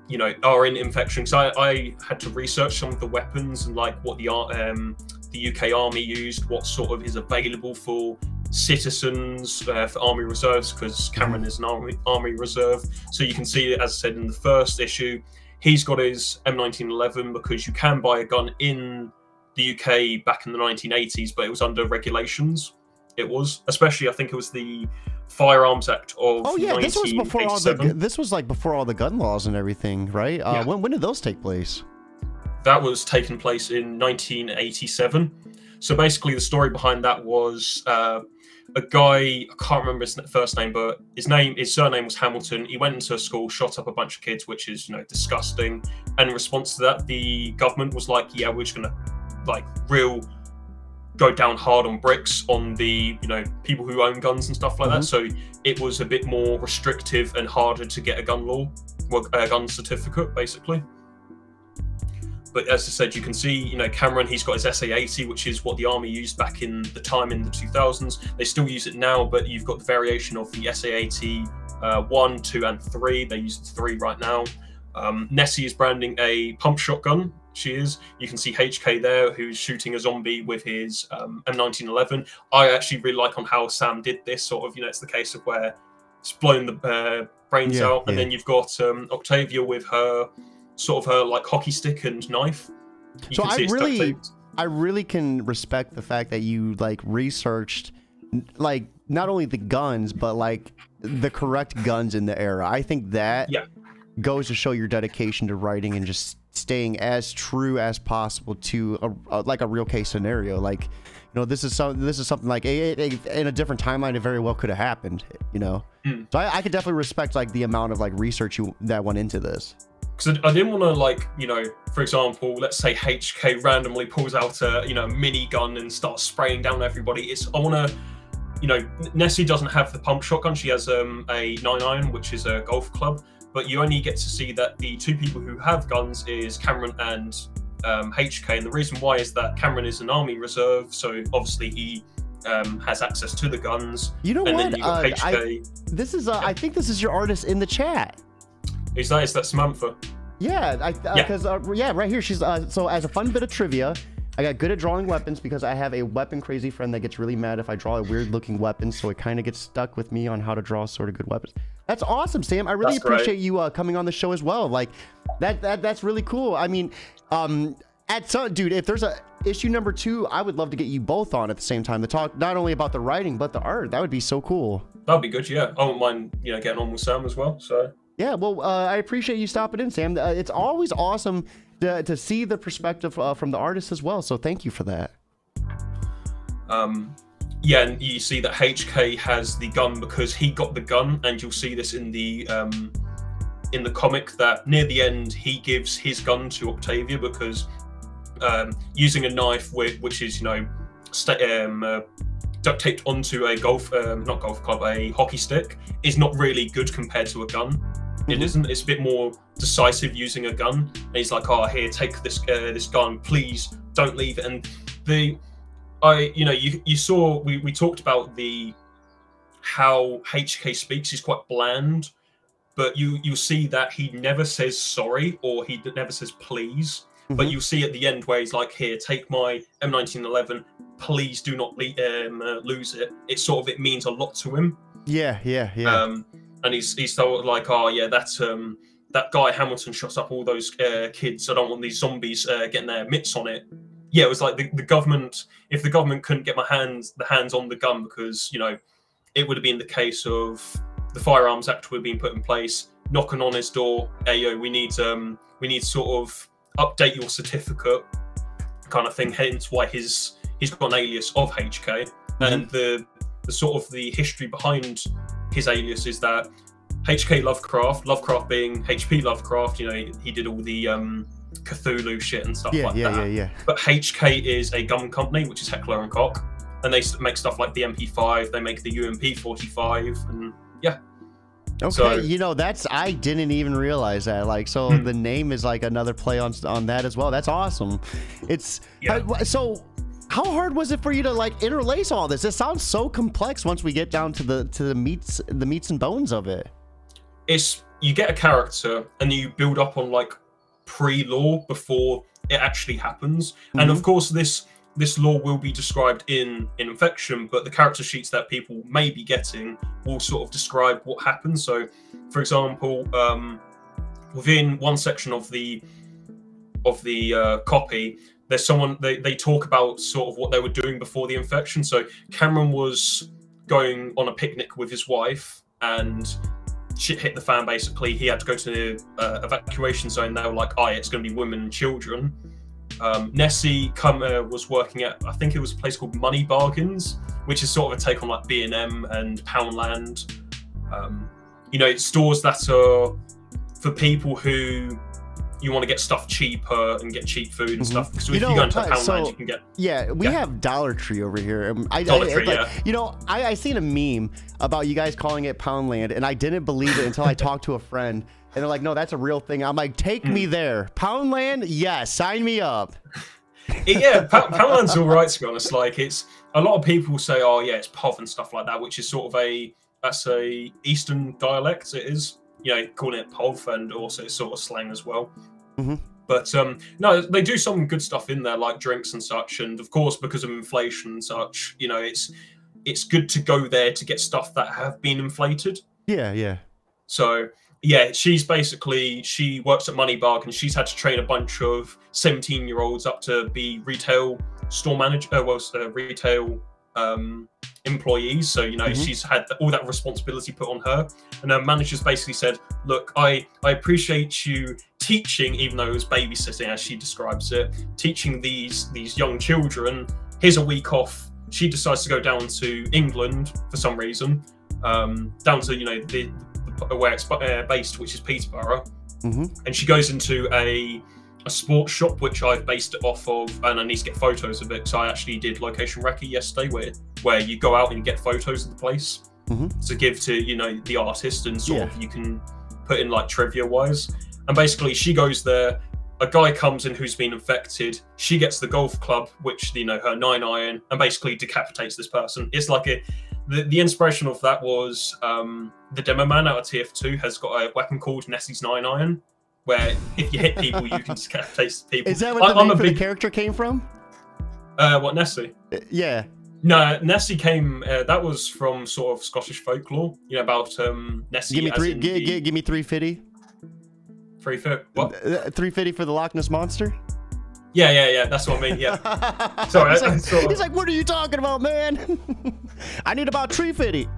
you know are in infection. So I, I had to research some of the weapons and like what the um, the UK Army used, what sort of is available for citizens uh, for Army reserves, because Cameron is an Army Army reserve. So you can see, as I said in the first issue, he's got his M1911 because you can buy a gun in the UK back in the 1980s, but it was under regulations. It was, especially I think it was the Firearms Act of Oh yeah, this was before all the. This was like before all the gun laws and everything, right? Uh, Yeah. when, when did those take place? that was taken place in 1987. So basically, the story behind that was uh, a guy. I can't remember his first name, but his name, his surname was Hamilton. He went into a school, shot up a bunch of kids, which is you know disgusting. And in response to that, the government was like, "Yeah, we're just gonna like real." Go down hard on bricks on the you know people who own guns and stuff like that so it was a bit more restrictive and harder to get a gun law a gun certificate basically but as I said, you can see, you know, Cameron, he's got his SA80, which is what the army used back in the time in the 2000s. They still use it now, but you've got the variation of the SA80 uh, 1, 2, and 3. They use 3 right now. Um, Nessie is branding a pump shotgun. She is. You can see HK there, who's shooting a zombie with his um, M1911. I actually really like on how Sam did this. Sort of, you know, it's the case of where it's blown the uh, brains Yeah, out, and yeah. then you've got um, Octavia with her sort of her like hockey stick and knife. You So can I really- I really can respect the fact that you like researched like not only the guns but like the correct guns in the era. I think that Yeah. goes to show your dedication to writing and just staying as true as possible to a, a like a real case scenario. Like, you know, this is some this is something like in a different timeline it very well could have happened. You know, Hmm. so I, I could definitely respect like the amount of like research you that went into this. because I, I didn't want to like you know for example let's say hk randomly pulls out a you know mini gun and starts spraying down everybody it's i want to you know nessie doesn't have the pump shotgun she has um, a 9 iron which is a golf club but you only get to see that the two people who have guns is cameron and um, hk and the reason why is that cameron is an army reserve so obviously he um, has access to the guns You know and what? then you got Uh, hk I, this is uh, I think this is your artist in the chat. is that is that samantha Yeah, I Yeah. because uh, yeah, right here she's uh, so as a fun bit of trivia, I got good at drawing weapons because I have a weapon crazy friend that gets really mad if I draw a weird looking weapon, so it kind of gets stuck with me on how to draw sort of good weapons. That's awesome, Sam. I really That's appreciate you uh, coming on the show as well. Like that that that's really cool. I mean, um at some dude, if there's a issue number 2, I would love to get you both on at the same time to talk not only about the writing but the art. That would be so cool. that'd be good yeah i wouldn't mind you know getting on with sam as well so Yeah, well, uh, I appreciate you stopping in, Sam. Uh, it's always awesome to, to see the perspective uh, from the artist as well. So thank you for that. Um, yeah, and you see that HK has the gun because he got the gun, and you'll see this in the um, in the comic that near the end he gives his gun to Octavia because um, using a knife, which, which is you know um, uh, duct taped onto a golf um, not golf club a hockey stick is not really good compared to a gun. It Mhm. isn't. It's a bit more decisive using a gun. And he's like, "Oh, here, take this uh, this gun, please. Don't leave it." And the I, you know, you you saw we, we talked about the how HK speaks. He's quite bland, but you you see that he never says sorry or he never says please. But Mhm. you see at the end where he's like, "Here, take my M1911. Please do not le- um, uh, lose it." It sort of it means a lot to him. Yeah, yeah, yeah. Um, and he's he's sort of like, "Oh yeah, that's um." That guy Hamilton shots up all those uh, kids. I don't want these zombies uh, getting their mitts on it yeah, it was like the, the government. If the government couldn't get my hands the hands on the gun because you know it would have been the case of the Firearms Act would have been put in place. knocking on his door. Hey, yo, we need um, we need sort of update your certificate, kind of thing. Hence why his he's got an alias of HK, mm-hmm. and the the sort of the history behind his alias is that HK Lovecraft, Lovecraft being HP Lovecraft, you know, he did all the um, Cthulhu shit and stuff yeah, like yeah, that. Yeah, yeah, yeah. But HK is a gun company, which is Heckler and Koch, and they make stuff like the MP5, they make the UMP 45, and yeah. Okay, so, you know that's I didn't even realize that. Like, so hmm. the name is like another play on on that as well. That's awesome. It's yeah. so. How hard was it for you to like interlace all this? It sounds so complex once we get down to the to the meats the meats and bones of it. It's you get a character and you build up on like pre-lore before it actually happens. Mm-hmm. And of course, this this lore will be described in in infection but the character sheets that people may be getting will sort of describe what happens so for example um, within one section of the of the uh, copy there's someone they, they talk about sort of what they were doing before the infection. So cameron was going on a picnic with his wife and shit hit the fan basically. He had to go to the uh, evacuation zone. They were like oh it's going to be women and children. Um, Nessie come, uh, was working at, I think it was a place called Money Bargains, which is sort of a take on like B and M and Poundland. Um, you know, stores that are for people who you want to get stuff cheaper and get cheap food and mm-hmm. stuff. Because if you, know, you go into Poundland, so, you can get. Yeah, we yeah. have Dollar Tree over here. I, Dollar I, Tree, like, yeah. You know, I, I seen a meme about you guys calling it Poundland, and I didn't believe it until I talked to a friend. And they're like, no, that's a real thing. I'm like, take me hmm. there. Poundland, yes, sign me up. yeah, Poundland's all right to be honest. Like, it's a lot of people say, oh yeah, it's POV and stuff like that, which is sort of a that's a Eastern dialect. It is, you know, calling it POV and also sort of slang as well. Mm-hmm. But um, no, they do some good stuff in there, like drinks and such. And of course, because of inflation and such, you know, it's it's good to go there to get stuff that have been inflated. Yeah, yeah. So yeah, she's basically she works at Money and She's had to train a bunch of 17 year olds up to be retail store manager, uh, well, uh, retail um, employees. So you know mm-hmm. she's had all that responsibility put on her, and her managers basically said, "Look, I I appreciate you teaching, even though it was babysitting, as she describes it, teaching these these young children. Here's a week off." She decides to go down to England for some reason, um, down to you know the where it's uh, based, which is Peterborough. Mm-hmm. And she goes into a a sports shop, which I've based it off of, and I need to get photos of it. So I actually did location recce yesterday, where where you go out and get photos of the place mm-hmm. to give to you know the artist, and sort yeah. of you can put in like trivia wise. And basically, she goes there. A guy comes in who's been infected. She gets the golf club, which you know her nine iron, and basically decapitates this person. It's like a the, the inspiration of that was um, the demo man out of TF2 has got a weapon called Nessie's Nine Iron, where if you hit people, you can decapitate people. Is that what the I, name for big... the character came from? Uh, what Nessie? Uh, yeah. No, Nessie came. Uh, that was from sort of Scottish folklore. You know about um, Nessie. Give me three. G- the... g- give me three fifty. Three fifty. What? Uh, three fifty for the Loch Ness monster. Yeah, yeah, yeah. That's what I mean. Yeah. Sorry. he's, like, sort of... he's like, "What are you talking about, man? I need about tree fitty."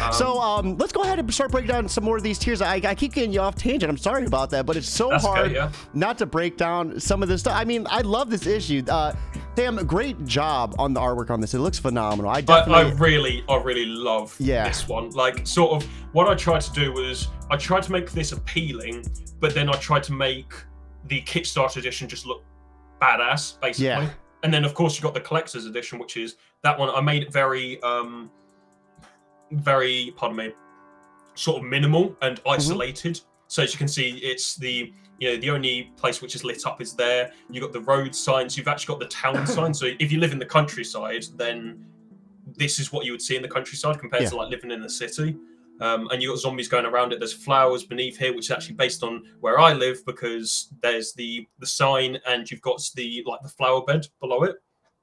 Um, so um, let's go ahead and start breaking down some more of these tiers. I, I keep getting you off tangent. I'm sorry about that, but it's so hard okay, yeah. not to break down some of this stuff. I mean, I love this issue. Uh, Sam, great job on the artwork on this. It looks phenomenal. I definitely, I, I really, I really love yeah. this one. Like, sort of, what I tried to do was I tried to make this appealing, but then I tried to make the Kickstarter edition just look badass, basically. Yeah. And then of course you got the collector's edition, which is that one. I made it very, um, very, pardon me, sort of minimal and mm-hmm. isolated. Mm-hmm. So as you can see, it's the you know the only place which is lit up is there. You've got the road signs. You've actually got the town signs. So if you live in the countryside, then this is what you would see in the countryside compared yeah. to like living in the city. Um, and you've got zombies going around it. There's flowers beneath here, which is actually based on where I live because there's the the sign and you've got the like the flower bed below it,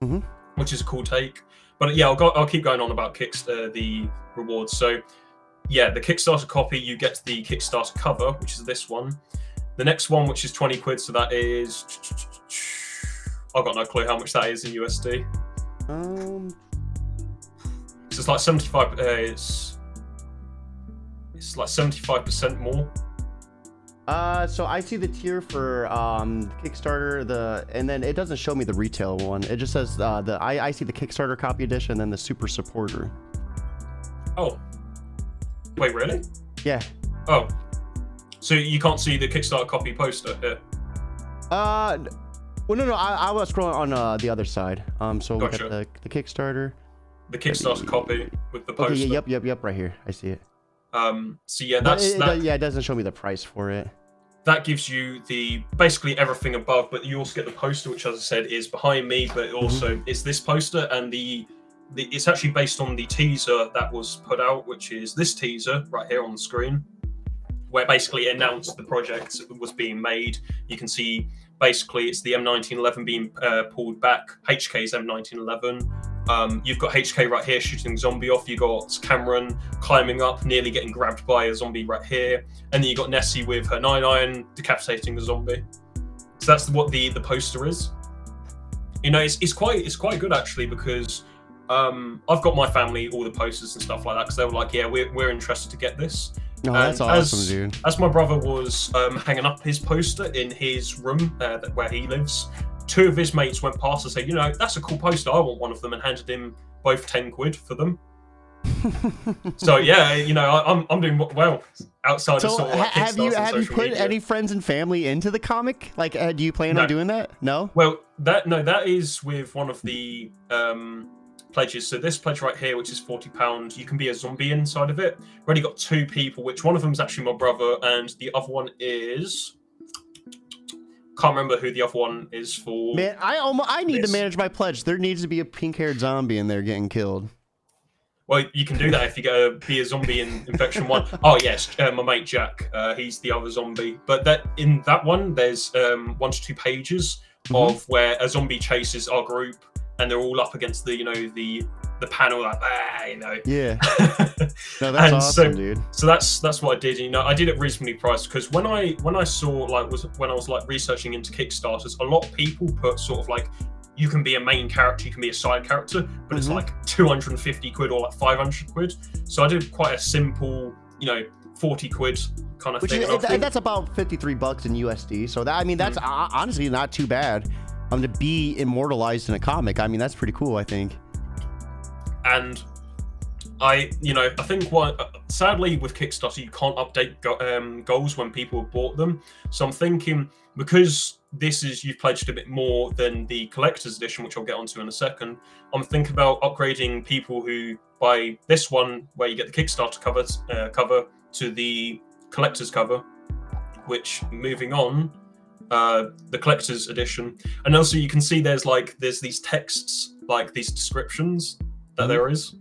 mm-hmm. which is a cool take. But yeah, I'll go, I'll keep going on about Kickstarter the rewards. So yeah, the Kickstarter copy you get the Kickstarter cover, which is this one. The next one, which is 20 quid, so that is I've got no clue how much that is in USD. Um, so it's like 75. Uh, it's it's like 75% more. Uh, so I see the tier for um Kickstarter, the and then it doesn't show me the retail one. It just says uh, the I, I see the Kickstarter copy edition and then the super supporter. Oh. Wait, really? Yeah. Oh. So you can't see the Kickstarter copy poster here? Uh, well, no, no, I, I was scrolling on uh, the other side. Um, so Gotcha. we got the, the Kickstarter. The Kickstarter copy with the Okay, poster. yeah, yep, yep, yep, right here. I see it. Um, so yeah, that's it- that, yeah, it doesn't show me the price for it. that gives you the basically everything above, but you also get the poster, which as I said is behind me, but also it's this poster and the, the it's actually based on the teaser that was put out, which is this teaser right here on the screen, where basically announced the project was being made. You can see basically it's the M1911 being uh, pulled back, HK's M1911. Um, you've got HK right here shooting zombie off. You got Cameron climbing up, nearly getting grabbed by a zombie right here, and then you got Nessie with her nine iron decapitating the zombie. So that's what the the poster is. You know, it's, it's quite it's quite good actually because um, I've got my family all the posters and stuff like that because they were like, yeah, we're we're interested to get this. No, that's awesome, as- dude. As my brother was um, hanging up his poster in his room uh, where he lives, two of his mates went past and said, you know, that's a cool poster. I want one of them, and handed him both ten quid for them. So yeah, you know, I, I'm I'm doing well outside So of sort of like have you have you put media. any friends and family into the comic? Like, uh, do you plan No. on doing that? No. Well, that no, that is with one of the um, pledges. So this pledge right here, which is forty pound, you can be a zombie inside of it. We've already got two people, which one of them is actually my brother, and the other one is can't remember who the other one is for. Man, I almost I need This. to manage my pledge. There needs to be a pink-haired zombie in there getting killed. Well, you can do that if you go be a zombie in Infection One. Oh yes, uh, my mate Jack, uh, he's the other zombie. But that in that one, there's um, one to two pages Mhm. of where a zombie chases our group, and they're all up against the you know the the panel like ah, you know. Yeah. No, that's And awesome, so- dude. so that's that's what I did. You know, I did it reasonably priced because when I when I saw like was when I was like researching into Kickstarters, a lot of people put sort of like you can be a main character, you can be a side character, but it's Mhm. like 250 quid or like 500 quid. So I did quite a simple, you know, 40 quid kind of Which thing. is, and and that's about 53 bucks in USD. So that I mean that's uh, honestly not too bad. Um, to be immortalized in a comic. I mean that's pretty cool. I think. and I, you know, I think what sadly with Kickstarter you can't update go, um, goals when people have bought them. So I'm thinking because this is you've pledged a bit more than the collector's edition, which I'll get onto in a second. I'm thinking about upgrading people who buy this one, where you get the Kickstarter cover uh, cover to the collector's cover. Which moving on, uh, the collector's edition, and also you can see there's like there's these texts like these descriptions that Mhm. there is.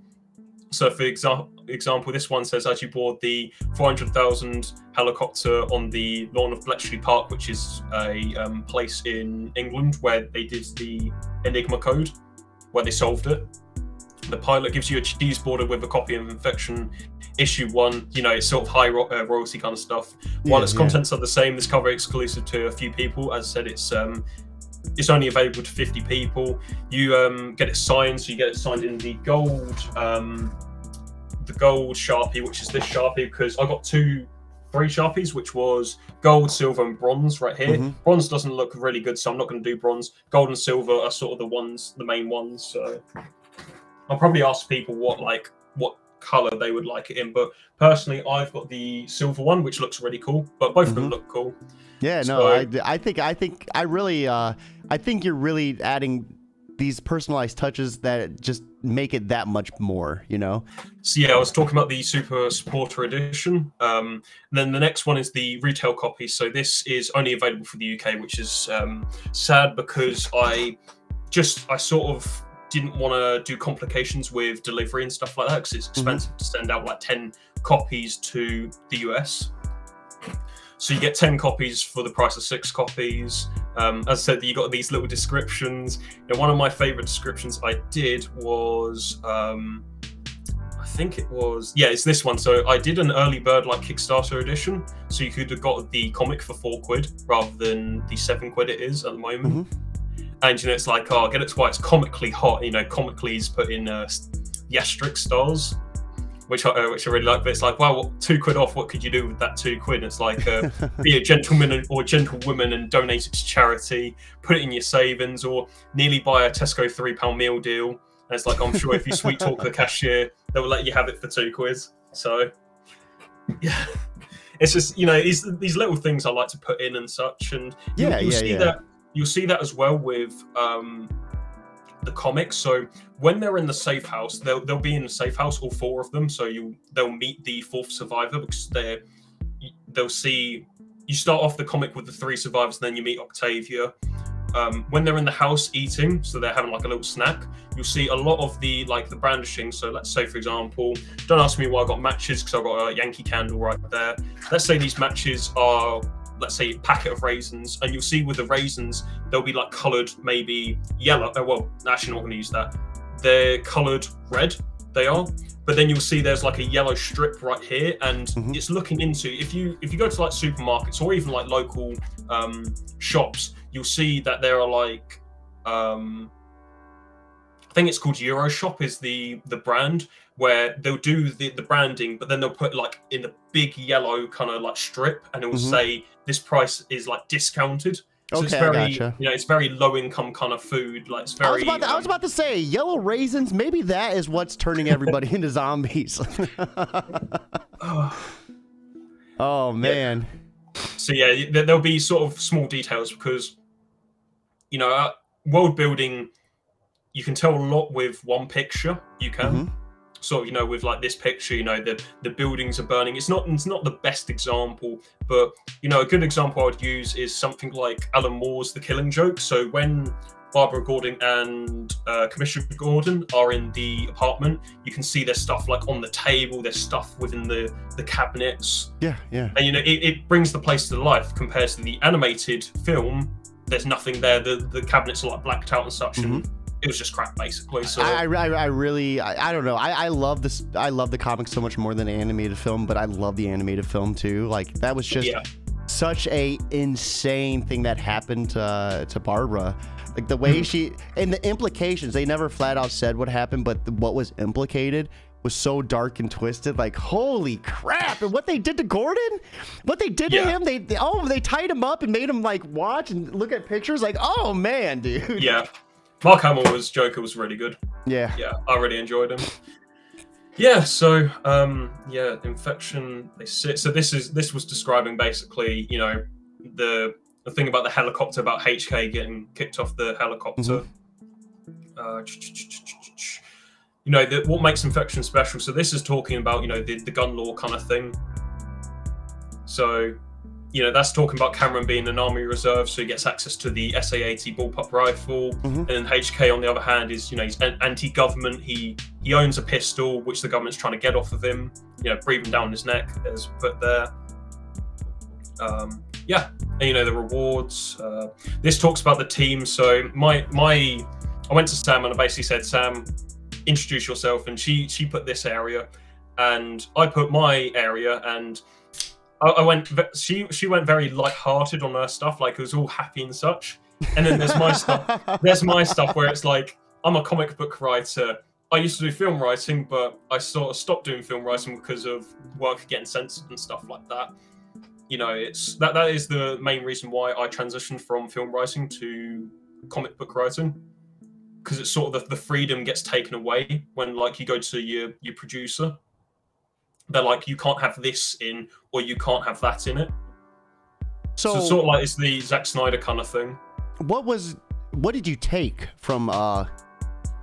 So, for exa- example, this one says as you board the 400,000 helicopter on the lawn of Bletchley Park, which is a um, place in England where they did the Enigma code, where they solved it. The pilot gives you a cheese border with a copy of Infection Issue 1. You know, it's sort of high ro- uh, royalty kind of stuff. While Yeah, its yeah. contents are the same, this cover exclusive to a few people. As I said, it's um, it's only available to 50 people. You um, get it signed, so you get it signed in the gold, um, the gold sharpie, which is this sharpie, because I got two, three sharpies, which was gold, silver, and bronze right here. Mhm. Bronze doesn't look really good, so I'm not going to do bronze. Gold and silver are sort of the ones, the main ones. So I'll probably ask people what like what color they would like it in, but personally, I've got the silver one, which looks really cool. But both of them Mhm. look cool. Yeah, no, I, I think I think I really uh I think you're really adding these personalized touches that just make it that much more, you know. So yeah, I was talking about the Super Supporter Edition. Um, then the next one is the retail copy. So this is only available for the UK, which is um, sad because I just I sort of didn't want to do complications with delivery and stuff like that because it's expensive to send out like ten copies to the US. So you get ten copies for the price of six copies. Um, as I said, you got these little descriptions. Now, one of my favorite descriptions I did was. Um, I think it was yeah, it's this one. So I did an early bird like Kickstarter edition, so you could have got the comic for four quid rather than the seven quid it is at the moment. And you know, it's like oh, get it to why it's comically hot. You know, comically is put in uh, the asterisk stars. which I uh, which I really like. But it's like, wow, two quid off. What could you do with that two quid? It's like uh, be a gentleman or gentlewoman and donate it to charity, put it in your savings, or nearly buy a Tesco three pound meal deal. And it's like I'm sure if you sweet talk the cashier, they will let you have it for two quid. So yeah. It's just you know these these little things I like to put in and such, and yeah, you'll yeah, see yeah. that you'll see that as well with um, the comics. So when they're in the safe house, they'll they'll be in the safe house, all four of them. So you they'll meet the fourth survivor because they're they'll see you start off the comic with the three survivors, and then you meet Octavia. Um, when they're in the house eating, so they're having like a little snack, you'll see a lot of the like the brandishing. So let's say, for example, don't ask me why I got matches because I've got a Yankee candle right there. Let's say these matches are let's say a packet of raisins and you'll see with the raisins they'll be like colored maybe yellow oh well actually not going to use that they're colored red they are but then you'll see there's like a yellow strip right here and Mhm. it's looking into if you if you go to like supermarkets or even like local um shops you'll see that there are like um think it's called Euroshop is the the brand where they'll do the, the branding, but then they'll put like in a big yellow kind of like strip, and it will Mhm. say this price is like discounted. So it's Okay, I very gotcha. you know it's very low income kind of food. Like it's very. I was, about to, I was um, about to say yellow raisins. Maybe that is what's turning everybody into zombies. oh man. so yeah, there- there'll be sort of small details because you know uh, world building. You can tell a lot with one picture. You can. Mhm. sort of you know with like this picture you know the the buildings are burning it's not it's not the best example but you know a good example i would use is something like alan moore's the killing joke so when barbara gordon and uh, commissioner gordon are in the apartment you can see their stuff like on the table their stuff within the the cabinets Yeah, yeah. and you know it, it brings the place to life compared to the animated film there's nothing there the the cabinets are like blacked out and such and it was just crap basically so. I, I, I really, I, I don't know. I, I love this. I love the comics so much more than animated film, but I love the animated film too. Like that was just yeah such a insane thing that happened to, to Barbara. Like the way hmm. she and the implications. They never flat out said what happened, but the, what was implicated was so dark and twisted. Like holy crap! And what they did to Gordon, what they did to him. They, they oh they tied him up and made him like watch and look at pictures. Like oh man, dude. yeah mark hamill was joker was really good Yeah. yeah, I really enjoyed him. Yeah, so um, yeah, infection. They sit. So this is this was describing basically, you know, the the thing about the helicopter about HK getting kicked off the helicopter. Uh, you know, the, what makes infection special. So this is talking about you know the, the gun law kind of thing. So, you know, that's talking about Cameron being an army reserve, so he gets access to the SA-80 bullpup rifle. Mhm. And then HK, on the other hand, is you know he's anti-government. He he owns a pistol, which the government's trying to get off of him. You know, breathing down his neck, as put there. Um, yeah, and you know the rewards. Uh, this talks about the team. So my my, I went to Sam and I basically said, Sam, introduce yourself, and she she put this area, and I put my area, and I, I went. She she went very light-hearted on her stuff, like it was all happy and such. And then there's my stuff. There's my stuff where it's like I'm a comic book writer. I used to do film writing, but I sort of stopped doing film writing because of work getting censored and stuff like that. You know, it's that that is the main reason why I transitioned from film writing to comic book writing because it's sort of the, the freedom gets taken away when like you go to your your producer they're like you can't have this in or you can't have that in it. So, So, it's sort of like it's the Zack Snyder kind of thing. what was what did you take from uh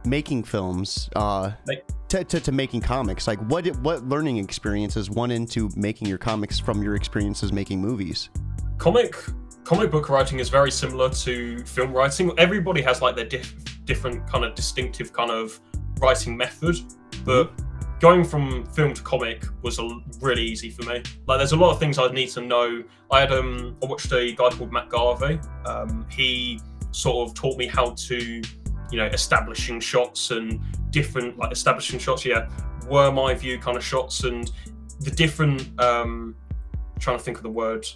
making films uh Like- to, to, to making comics? Like what what learning experiences went into making your comics from your experiences making movies? Comic comic book writing is very similar to film writing. Everybody has like their diff, different kind of distinctive kind of writing method but going from film to comic was a, really easy for me. Like there's a lot of things I'd need to know. I had um i watched a guy called matt garvey. Um he sort of taught me how to you know establishing shots and different like establishing shots yeah were my view kind of shots. And the different um trying to think of the word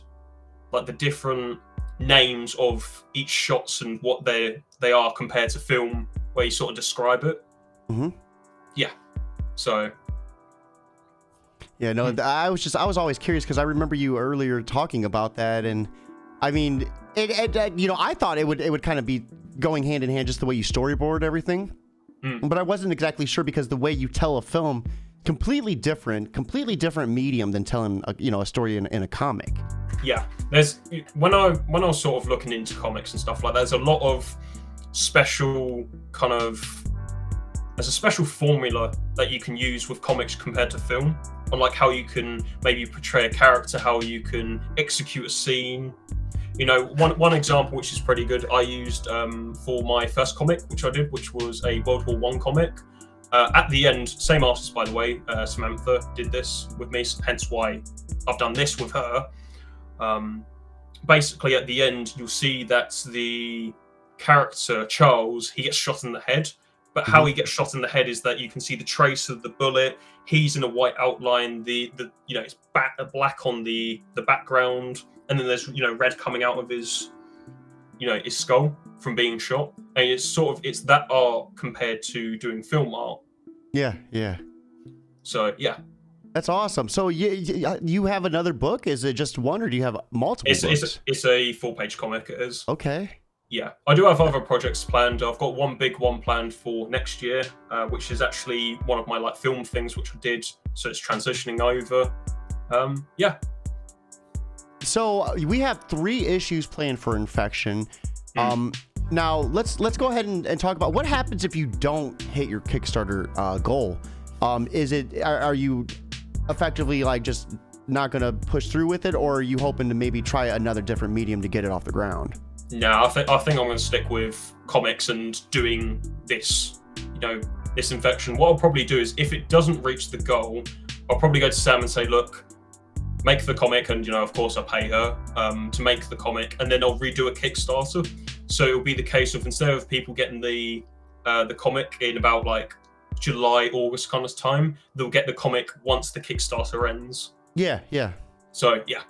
like the different names of each shots and what they they are compared to film where you sort of describe it. Mhm. yeah so Yeah, no, Hmm. I was just I was always curious because I remember you earlier talking about that, and I mean, it, it, uh, you know, I thought it would it would kind of be going hand in hand just the way you storyboard everything, Hmm. but I wasn't exactly sure because the way you tell a film completely different, completely different medium than telling a, you know a story in, in a comic. yeah there's when i when i was sort of looking into comics and stuff like that there's a lot of special kind of there's a special formula that you can use with comics compared to film on like how you can maybe portray a character how you can execute a scene. You know one, one example which is pretty good i used um, for my first comic which i did which was a world war one comic. Uh, at the end same artist by the way uh, samantha did this with me hence why i've done this with her. Um, basically at the end you'll see that the character charles he gets shot in the head but how he gets shot in the head is that you can see the trace of the bullet he's in a white outline the the you know it's back, uh, black on the the background and then there's you know red coming out of his you know his skull from being shot and it's sort of it's that art compared to doing film art Yeah, yeah, so yeah that's awesome. So you you- uh, you have another book? Is it just one, or do you have multiple it's books? it's, it's a full page comic it is okay. Yeah, I do have other projects planned. I've got one big one planned for next year, uh, which is actually one of my like film things, which I did. So it's transitioning over. Um, yeah, So uh, we have three issues planned for infection. Hmm. Um, now let's let's go ahead and, and talk about what happens if you don't hit your Kickstarter uh, goal. Um, is it are, are you effectively like just not gonna push through with it, or are you hoping to maybe try another different medium to get it off the ground? No, I think I think I'm going to stick with comics and doing this. You know, this infection. What I'll probably do is, if it doesn't reach the goal, I'll probably go to Sam and say, look. Make the comic, and you know, of course, I pay her um, to make the comic, and then I'll redo a Kickstarter. So it'll be the case of instead of people getting the uh, the comic in about like July, August kind of time, they'll get the comic once the Kickstarter ends. Yeah, yeah. So yeah,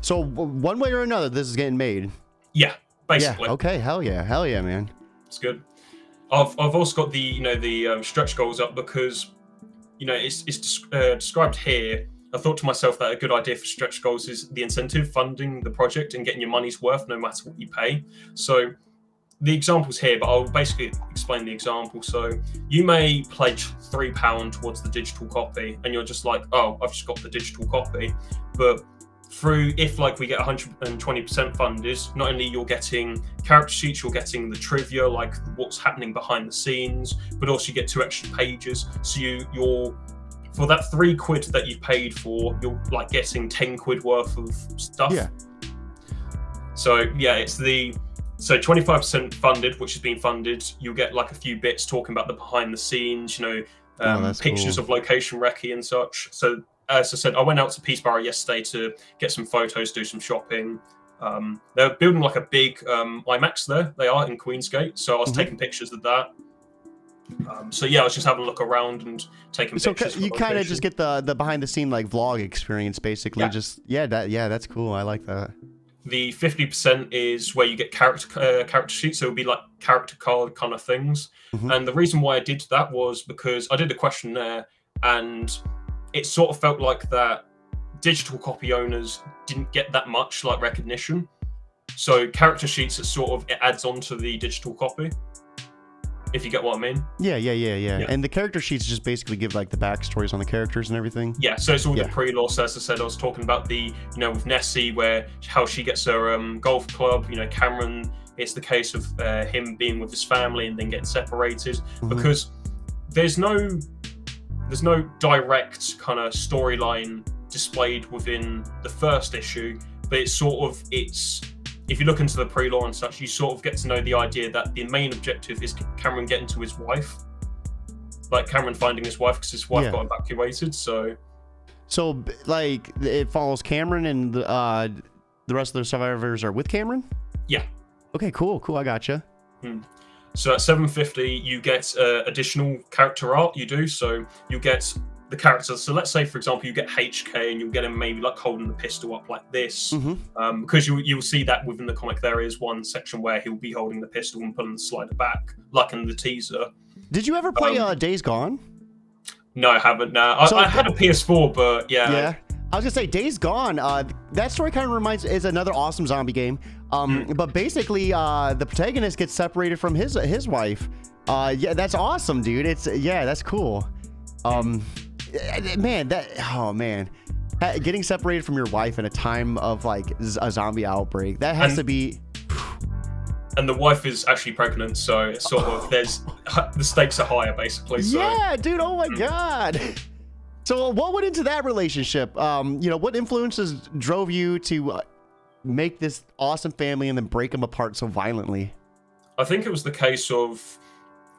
So w- one way or another, this is getting made. yeah, basically, Yeah. Okay. Hell yeah. Hell yeah, man. it's good. I've I've also got the you know the um, stretch goals up because you know it's it's uh, described here. I thought to myself that a good idea for stretch goals is the incentive funding the project and getting your money's worth no matter what you pay. So the examples here, but I'll basically explain the example. So you may pledge three pound towards the digital copy, and you're just like, oh, I've just got the digital copy. But through if like we get 120% funders not only you're getting character sheets, you're getting the trivia, like what's happening behind the scenes, but also you get two extra pages. So you you're for that three quid that you paid for, you're like getting ten quid worth of stuff. Yeah. So yeah, it's the so 25% funded, which has been funded. You'll get like a few bits talking about the behind the scenes, you know, Oh, um, that's pictures cool. of location recce and such. So as I said, I went out to Peterborough yesterday to get some photos, do some shopping. Um, they're building like a big um, IMAX there. They are in Queensgate, so I was Mhm. taking pictures of that. Um, so yeah, I was just having a look around and taking So pictures. So you kind of just get the the behind the scene like vlog experience, basically. Yeah. Just yeah, that yeah, that's cool. I like that. The fifty percent is where you get character uh, character sheets, so it would be like character card kind of things. Mhm. And the reason why I did that was because I did a questionnaire, and it sort of felt like that digital copy owners didn't get that much like recognition. So character sheets, it sort of it adds on to the digital copy. If you get what I mean. Yeah, yeah, yeah, yeah, Yeah. And the character sheets just basically give like the backstories on the characters and everything. Yeah, so it's all Yeah. the pre-lore. As I said, I was talking about the, you know, with Nessie, where how she gets her um, golf club. You know, Cameron. It's the case of uh, him being with his family and then getting separated Mhm. because there's no, there's no direct kind of storyline displayed within the first issue, but it's sort of it's. If you look into the pre-lore and such, you sort of get to know the idea that the main objective is Cameron getting to his wife, like Cameron finding his wife because his wife Yeah. got evacuated. So So like it follows Cameron and the uh the rest of the survivors are with Cameron. Yeah. Okay, cool, cool. I gotcha. So at 750, you get uh, additional character art. You do so you get the characters. So let's say, for example, you get HK and you'll get him maybe like holding the pistol up like this, Mhm. um, because you you'll see that within the comic there is one section where he'll be holding the pistol and pulling the slider back, like in the teaser. Did you ever play Um, uh Days Gone? No, I haven't. No, I, So- I had a PS4, but yeah, Yeah. I was gonna say Days Gone. Uh, that story kind of reminds is another awesome zombie game. Um, Mm. but basically, uh, the protagonist gets separated from his his wife. Uh, yeah, that's awesome, dude. It's yeah, that's cool. Um, eh, man, that oh man, getting separated from your wife in a time of like z- a zombie outbreak that has And- to be and the wife is actually pregnant, so it's sort of there's the stakes are higher basically. So yeah, dude. Oh my Mm. god. So what went into that relationship? Um, you know, what influences drove you to uh, make this awesome family and then break them apart so violently? I think it was the case of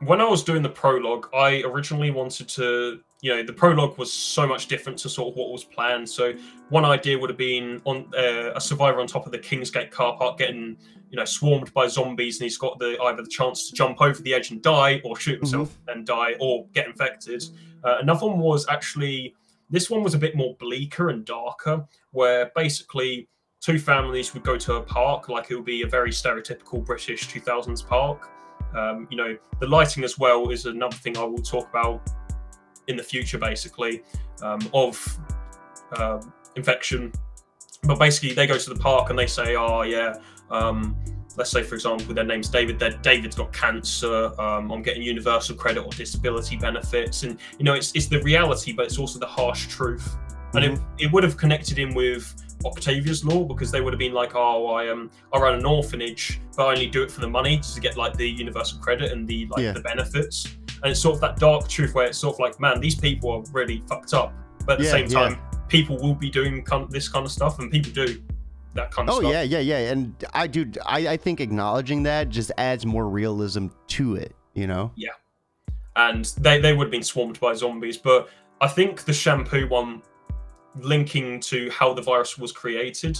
when I was doing the prologue, I originally wanted to, you know, the prologue was so much different to sort of what was planned. So one idea would have been on uh, a survivor on top of the Kingsgate car park getting, you know, swarmed by zombies, and he's got the either the chance to jump over the edge and die, or shoot himself and die, or get infected. Uh, another one was actually this one was a bit more bleaker and darker, where basically two families would go to a park, like it would be a very stereotypical British 2000s park. Um, you know, the lighting as well is another thing I will talk about in the future, basically, um, of um, infection. But basically, they go to the park and they say, "Oh yeah, um, let's say for example, their name's David. That David's got cancer. Um, I'm getting universal credit or disability benefits, and you know, it's it's the reality, but it's also the harsh truth. And it, it would have connected him with Octavia's lore because they would have been like, oh, I um, I run an orphanage, but I only do it for the money to get like the universal credit and the like Yeah. the benefits. And it's sort of that dark truth where it's sort of like, man, these people are really fucked up, but at the Yeah, same yeah. time, people will be doing this kind of stuff, and people do that kind of Oh stuff. yeah, yeah, yeah. And I do. I, I think acknowledging that just adds more realism to it. You know. Yeah and they, they would have been swarmed by zombies. But I think the shampoo one, linking to how the virus was created,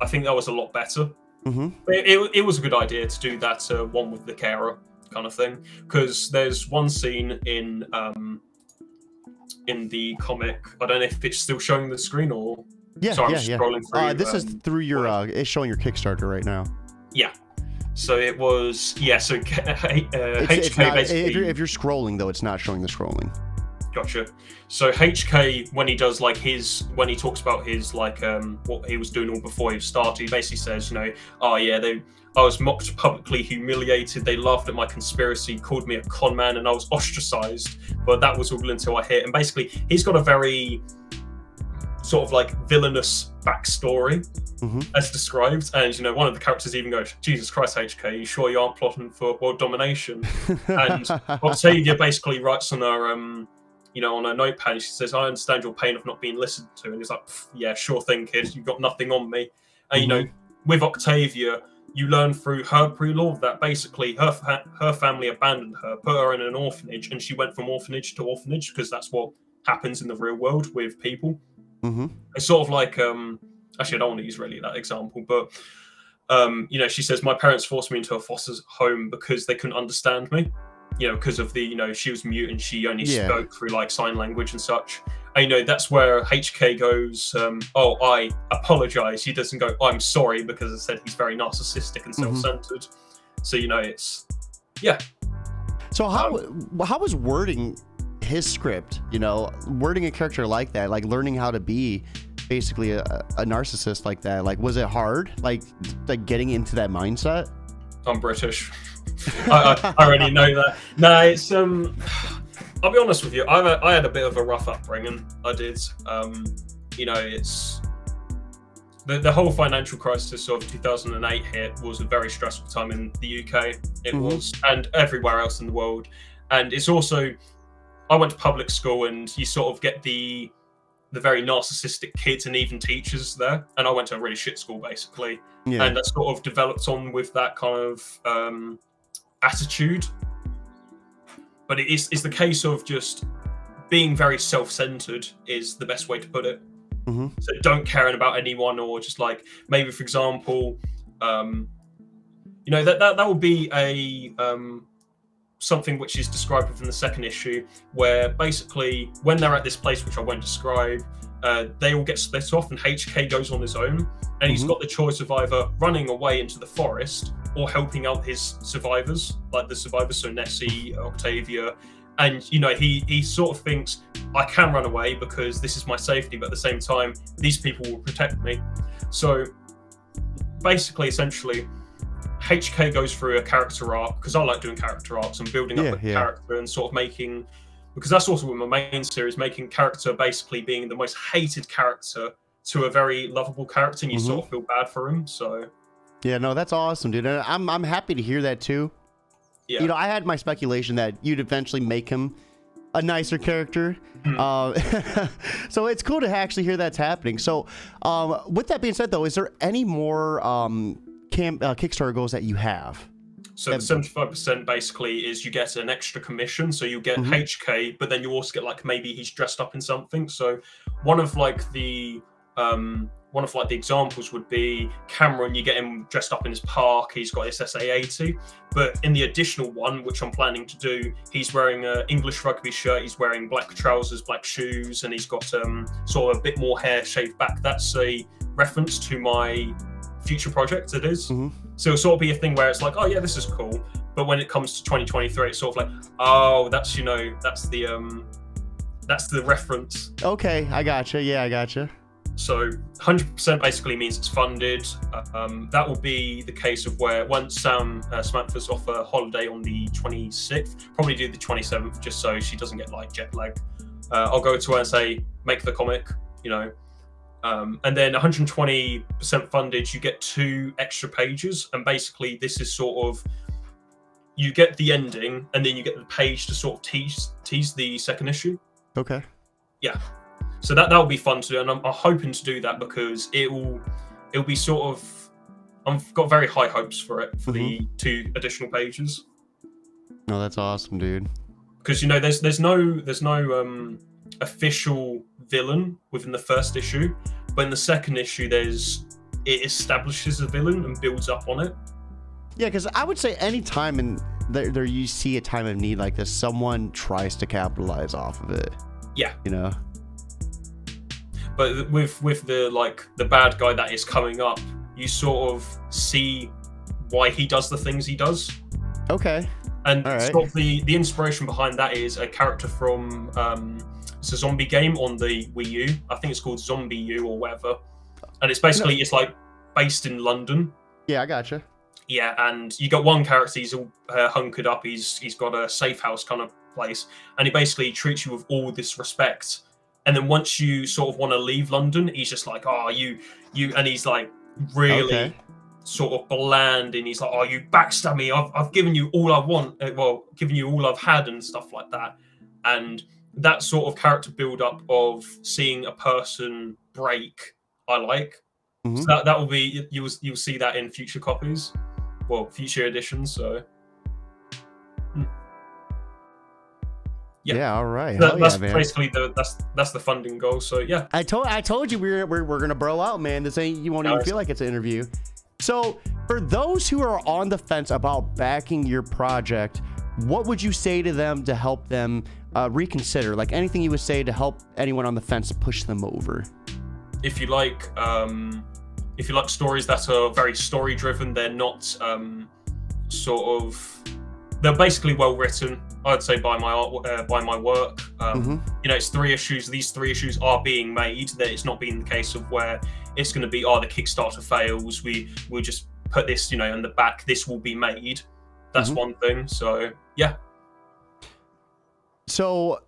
I think that was a lot better. Mm-hmm. It, it, it was a good idea to do that uh, one with the carer kind of thing because there's one scene in um, in the comic. I don't know if it's still showing the screen or Yeah, so I'm yeah, yeah. scrolling through. Uh, this is um, through your. Uh, it's showing your Kickstarter right now. Yeah. So it was yeah. So uh, It's, HK it's not, basically. if, you're, if you're scrolling though, it's not showing the scrolling. Gotcha. So HK, when he does like his, when he talks about his like um what he was doing all before he started, he basically says, you know, oh yeah, they, I was mocked, publicly humiliated. They laughed at my conspiracy, called me a con man, and I was ostracized. But that was all until I hit. And basically, he's got a very sort of like villainous backstory Mhm. as described. And you know, one of the characters even goes, "Jesus Christ, HK, you sure you aren't plotting for world domination?" And Octavia basically writes on her, um, you know, on her notepad. She says, "I understand your pain of not being listened to," and he's like, "Yeah, sure thing, kid. You've got nothing on me." And you know, with Octavia, you learn through her pre-lore that basically her fa- her family abandoned her, put her in an orphanage, and she went from orphanage to orphanage because that's what happens in the real world with people hmm it's sort of like um actually i don't want to use really that example but um you know she says my parents forced me into a foster home because they couldn't understand me you know because of the you know she was mute and she only Yeah. spoke through like sign language and such and you know that's where hk goes um oh i apologize he doesn't go i'm sorry because i said he's very narcissistic and Mhm. self-centered so you know it's yeah. So how Um, how was wording his script? You know, wording a character like that, like learning how to be basically a, a narcissist like that. Like, was it hard? Like, like getting into that mindset? I'm British. I, I, already know that. No, it's um. I'll be honest with you. I I had a bit of a rough upbringing. I did. Um, you know, it's the the whole financial crisis of 2008 hit was a very stressful time in the UK. It Mhm. was, and everywhere else in the world. And it's also, I went to public school, and you sort of get the the very narcissistic kids and even teachers there. And I went to a really shit school, basically Yeah. and that sort of developed on with that kind of um, attitude. But it is it's the case of just being very self-centered is the best way to put it. Mhm. So don't caring about anyone, or just like maybe, for example, um, you know that that that would be a um, something which is described within the second issue, where basically when they're at this place which I won't describe, uh, they all get split off, and HK goes on his own, and he's Mhm. got the choice of either running away into the forest or helping out his survivors, like the survivors, so Nessie, Octavia, and you know he he sort of thinks I can run away because this is my safety, but at the same time these people will protect me. So basically, essentially, HK goes through a character arc because I like doing character arcs and building Yeah, up a yeah. character and sort of making because that's also with my main series, making character basically being the most hated character to a very lovable character, and you Mhm. sort of feel bad for him. So Yeah, no, that's awesome, dude. And I'm I'm happy to hear that too. yeah, You know, I had my speculation that you'd eventually make him a nicer character. Mhm. Uh, so it's cool to actually hear that's happening. So, um, with that being said, though, is there any more um, camp uh, Kickstarter goals that you have? So the seventy-five percent basically is you get an extra commission, so you get Mhm. HK, but then you also get like maybe he's dressed up in something. So one of like the um one of like the examples would be Cameron. You get him dressed up in his park. He's got his SA80, but in the additional one, which I'm planning to do, he's wearing a English rugby shirt. He's wearing black trousers, black shoes, and he's got um sort of a bit more hair shaved back. That's a reference to my future project. It is. Mhm. So it'll sort of be a thing where it's like, oh yeah, this is cool. But when it comes to 2023, it's sort of like, oh, that's you know, that's the um, that's the reference. Okay, I gotcha. Yeah, I gotcha. So 100% basically means it's funded. Um, that will be the case of where once Sam uh, Samantha's off a holiday on the 26th, probably do the 27th just so she doesn't get like jet lag. Uh, I'll go to her and say, make the comic, you know. Um, and then 120% funded, you get two extra pages. And basically, this is sort of you get the ending and then you get the page to sort of tease tease the second issue Okay. Yeah. So that that will be fun to do and I'm, I'm hoping to do that because it will it'll be sort of i've got very high hopes for it for the two additional pages No, that's awesome, dude. because you know there's there's no there's no um official villain within the first issue but in the second issue there's it establishes a villain and builds up on it Yeah, because I would say any time in there, there you see a time of need like this, someone tries to capitalize off of it. Yeah. You know. but with with the like the bad guy that is coming up you sort of see why he does the things he does Okay. And right. sort of the the inspiration behind that is a character from um, it's a zombie game on the Wii U. I think it's called ZombiU or whatever. And it's basically it's like based in London. Yeah, I gotcha. Yeah, and you got one character. He's all uh, hunkered up. He's he's got a safe house kind of place, and he basically treats you with all this respect. And then once you sort of want to leave London, he's just like, "Oh, you you," and he's like really Okay. sort of bland and he's like, "Oh, you backstab me. I've, I've given you all I want. uh, Well, given you all I've had and stuff like that." And that sort of character build up of seeing a person break, I like. Mhm. So that, that will be you will you'll see that in future copies, well, future editions. So Yeah. Yeah. all right. that, that's yeah, basically the that's that's the funding goal. So yeah, I told I told you we were, we're, we're gonna bro out, man. This ain't you won't even feel like it's an interview. So for those who are on the fence about backing your project, what would you say to them to help them uh, reconsider? Like anything you would say to help anyone on the fence push them over? if you like um if you like stories that are very story driven they're not um sort of they're basically well written i'd say by my art uh, by my work um Mhm. you know it's three issues these three issues are being made that it's not being the case of where it's going to be oh the kickstarter fails we we'll just put this you know in the back this will be made that's Mhm. one thing so yeah So,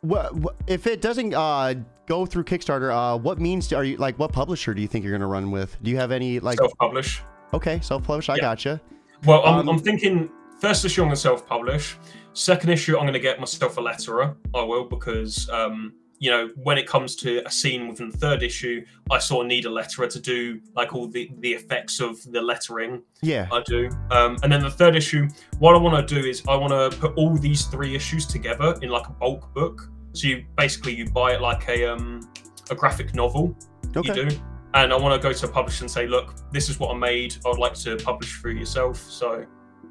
what, if it doesn't uh, go through Kickstarter? Uh, what means are you like? What publisher do you think you're gonna run with? Do you have any like? self-publish Okay, self-publish. I Yeah. gotcha. Well, I'm, Um, I'm thinking first issue I'm going to self-publish. Second issue I'm going to get myself a letterer. I will because um, you know when it comes to a scene within the third issue, I sort of need a letterer to do like all the the effects of the lettering. Yeah. I do. Um, and then the third issue, what I want to do is I want to put all these three issues together in like a bulk book. So you basically you buy it like a um, a graphic novel Okay. you do. And I want to go to a publisher and say, look, this is what I made. I would like to publish through yourself. So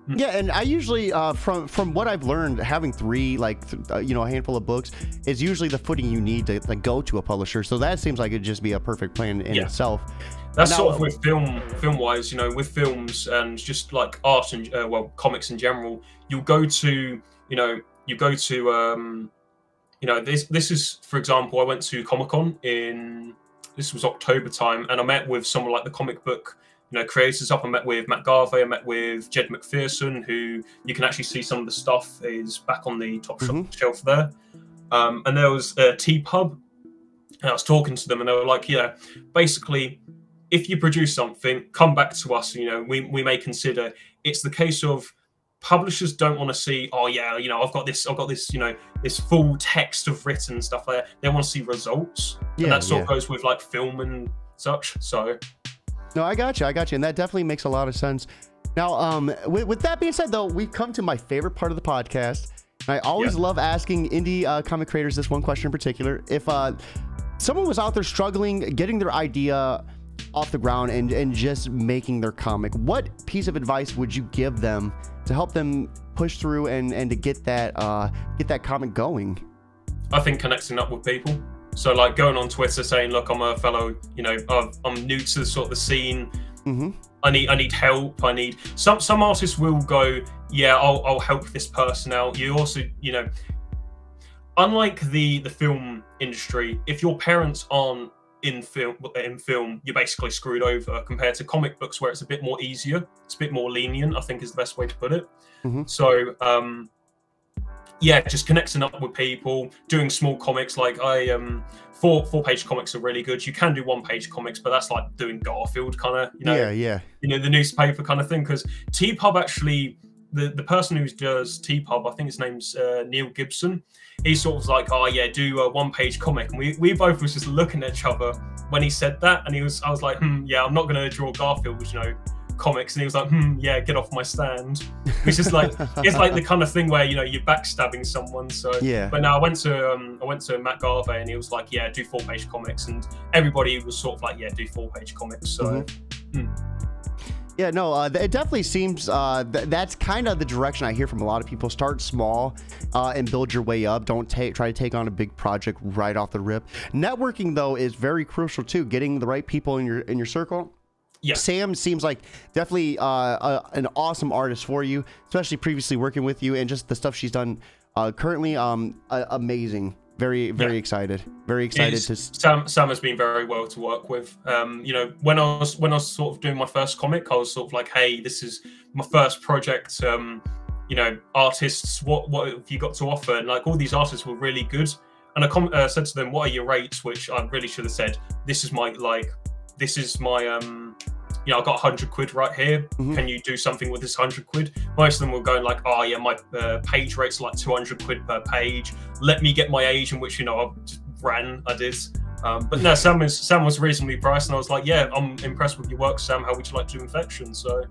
Yeah, and I usually, uh, from from what I've learned, having three like th- uh, you know a handful of books is usually the footing you need to like, go to a publisher. So that seems like it'd just be a perfect plan in Yeah. itself. that's Now- sort of with film, film wise, you know, with films and just like art and uh, well, comics in general, you'll go to, you know, you go to um, you know this this is for example, I went to Comic Con in this was October time, and I met with someone like the comic book you know creators up. I met with Matt Garvey, I met with Jed McPherson, who you can actually see some of the stuff is back on the top Mhm. shelf there. Um, and there was a T Pub, and I was talking to them, and they were like, "Yeah, basically, if you produce something, come back to us. You know, we we may consider." It's the case of publishers don't want to see, "Oh yeah, you know, I've got this, I've got this, you know, this full text of written stuff there." They want to see results, Yeah, and that sort yeah. of goes with like film and such. So No, I got you. I got you. And that definitely makes a lot of sense. Now, um, with, with that being said, though, we've come to my favorite part of the podcast. And I always Yeah. love asking indie uh, comic creators this one question in particular. If uh, someone was out there struggling, getting their idea off the ground and, and just making their comic, what piece of advice would you give them to help them push through and, and to get that uh, get that comic going? I think connecting up with people. So like going on Twitter saying, "Look, I'm a fellow, you know, I'm new to the sort of the scene. Mm-hmm. I need I need help. I need some some artists will go, yeah, I'll I'll help this person out. You also, you know, unlike the the film industry, if your parents aren't in film in film, you're basically screwed over compared to comic books where it's a bit more easier. It's a bit more lenient, I think is the best way to put it. Mhm. So um yeah, just connecting up with people, doing small comics. Like I um four four page comics are really good. You can do one page comics, but that's like doing Garfield kind of, you know, yeah, yeah. you know the newspaper kind of thing because T Pub actually the the person who does T Pub, I think his name's uh, Neil Gibson. He sort of was like oh yeah do a one page comic. And we, we both was just looking at each other when he said that. And he was I was like hmm yeah I'm not going to draw Garfield you know comics and he was like hmm yeah get off my stand which is like it's like the kind of thing where you know you're backstabbing someone so yeah. but now I went to um, I went to Matt Garvey and he was like, yeah, do four page comics, and everybody was sort of like, yeah, do four page comics. So Yeah, no, uh, it definitely seems uh, th- that's kind of the direction I hear from a lot of people. Start small uh, and build your way up. Don't take try to take on a big project right off the rip. Networking though is very crucial too. Getting the right people in your in your circle. Yeah. Sam seems like definitely uh, a, an awesome artist for you, especially previously working with you and just the stuff she's done uh, currently. Um, uh, amazing. Very very Yeah. excited. Very excited to. Sam Sam has been very well to work with. Um, you know, when I was when I was sort of doing my first comic, I was sort of like, hey, this is my first project. Um, you know, artists, what what have you got to offer? And like all these artists were really good. And I com- uh, said to them, what are your rates? Which I really should have said. This is my like, this is my um. You know, I got 100 quid right here. Mhm. Can you do something with this 100 quid? Most of them were going like, oh, yeah, my uh, page rate's like 200 quid per page. Let me get my agent, which, you know, I just ran, I did. Um, but no, Sam was Sam was reasonably priced, and I was like, "Yeah, I'm impressed with your work, Sam. How would you like to do infection?" So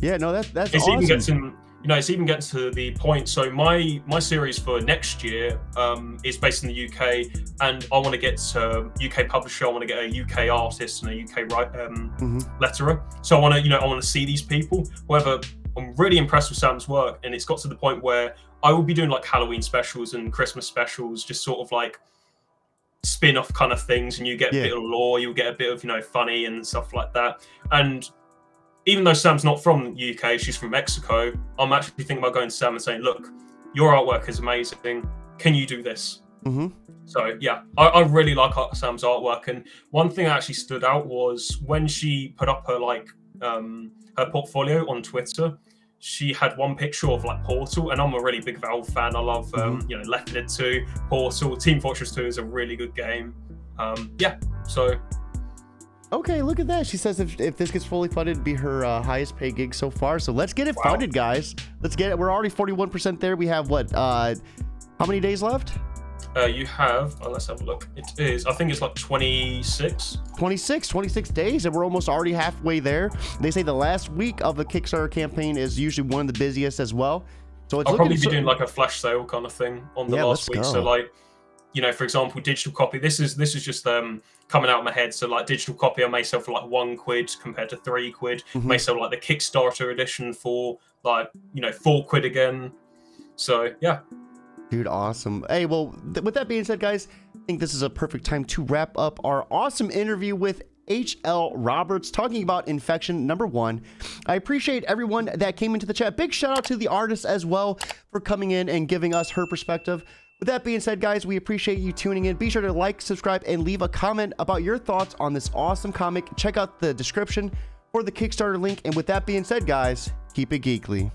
Yeah, no, that that's awesome. even getting, you know, it's even getting to the point. So my my series for next year um, is based in the UK, and I want to get a UK publisher. I want to get a UK artist and a UK write, um, Mhm. letterer. So I want to, you know, I want to see these people. However, I'm really impressed with Sam's work, and it's got to the point where I will be doing like Halloween specials and Christmas specials, just sort of like spin-off kind of things and you get a bit of lore you'll get a bit of you know funny and stuff like that and even though sam's not from the uk she's from mexico i'm actually thinking about going to sam and saying look your artwork is amazing. Can you do this? Hmm so yeah i, I really like sam's artwork. And one thing that actually stood out was when she put up her like um her portfolio on twitter she had one picture of like Portal, and I'm a really big Valve fan. I love, um, you know, Left 4 Dead 2, Portal, Team Fortress 2 is a really good game. Um, yeah, so Okay, look at that. She says if, if this gets fully funded, it'd be her uh, highest paid gig so far. So let's get it Wow. funded, guys. Let's get it. We're already 41% there. We have what? Uh, how many days left? uh, you have, oh, let's have a look. It is, I think it's like 26. 26, 26 days, and we're almost already halfway there. They say the last week of the Kickstarter campaign is usually one of the busiest as well. So it's I'll probably be so- doing like a flash sale kind of thing on the Yeah, last week. So like, you know, for example, digital copy. This is this is just um coming out of my head. So like digital copy, I may sell for like one quid compared to three quid. Mhm. May sell like the Kickstarter edition for like you know four quid again. So yeah, Dude, awesome. Hey, well, th- with that being said, guys, I think this is a perfect time to wrap up our awesome interview with HL Roberts talking about Infection number one. I appreciate everyone that came into the chat. Big shout out to the artist as well for coming in and giving us her perspective. With that being said, guys, we appreciate you tuning in. Be sure to like, subscribe, and leave a comment about your thoughts on this awesome comic. Check out the description for the Kickstarter link. And with that being said, guys, keep it geekly.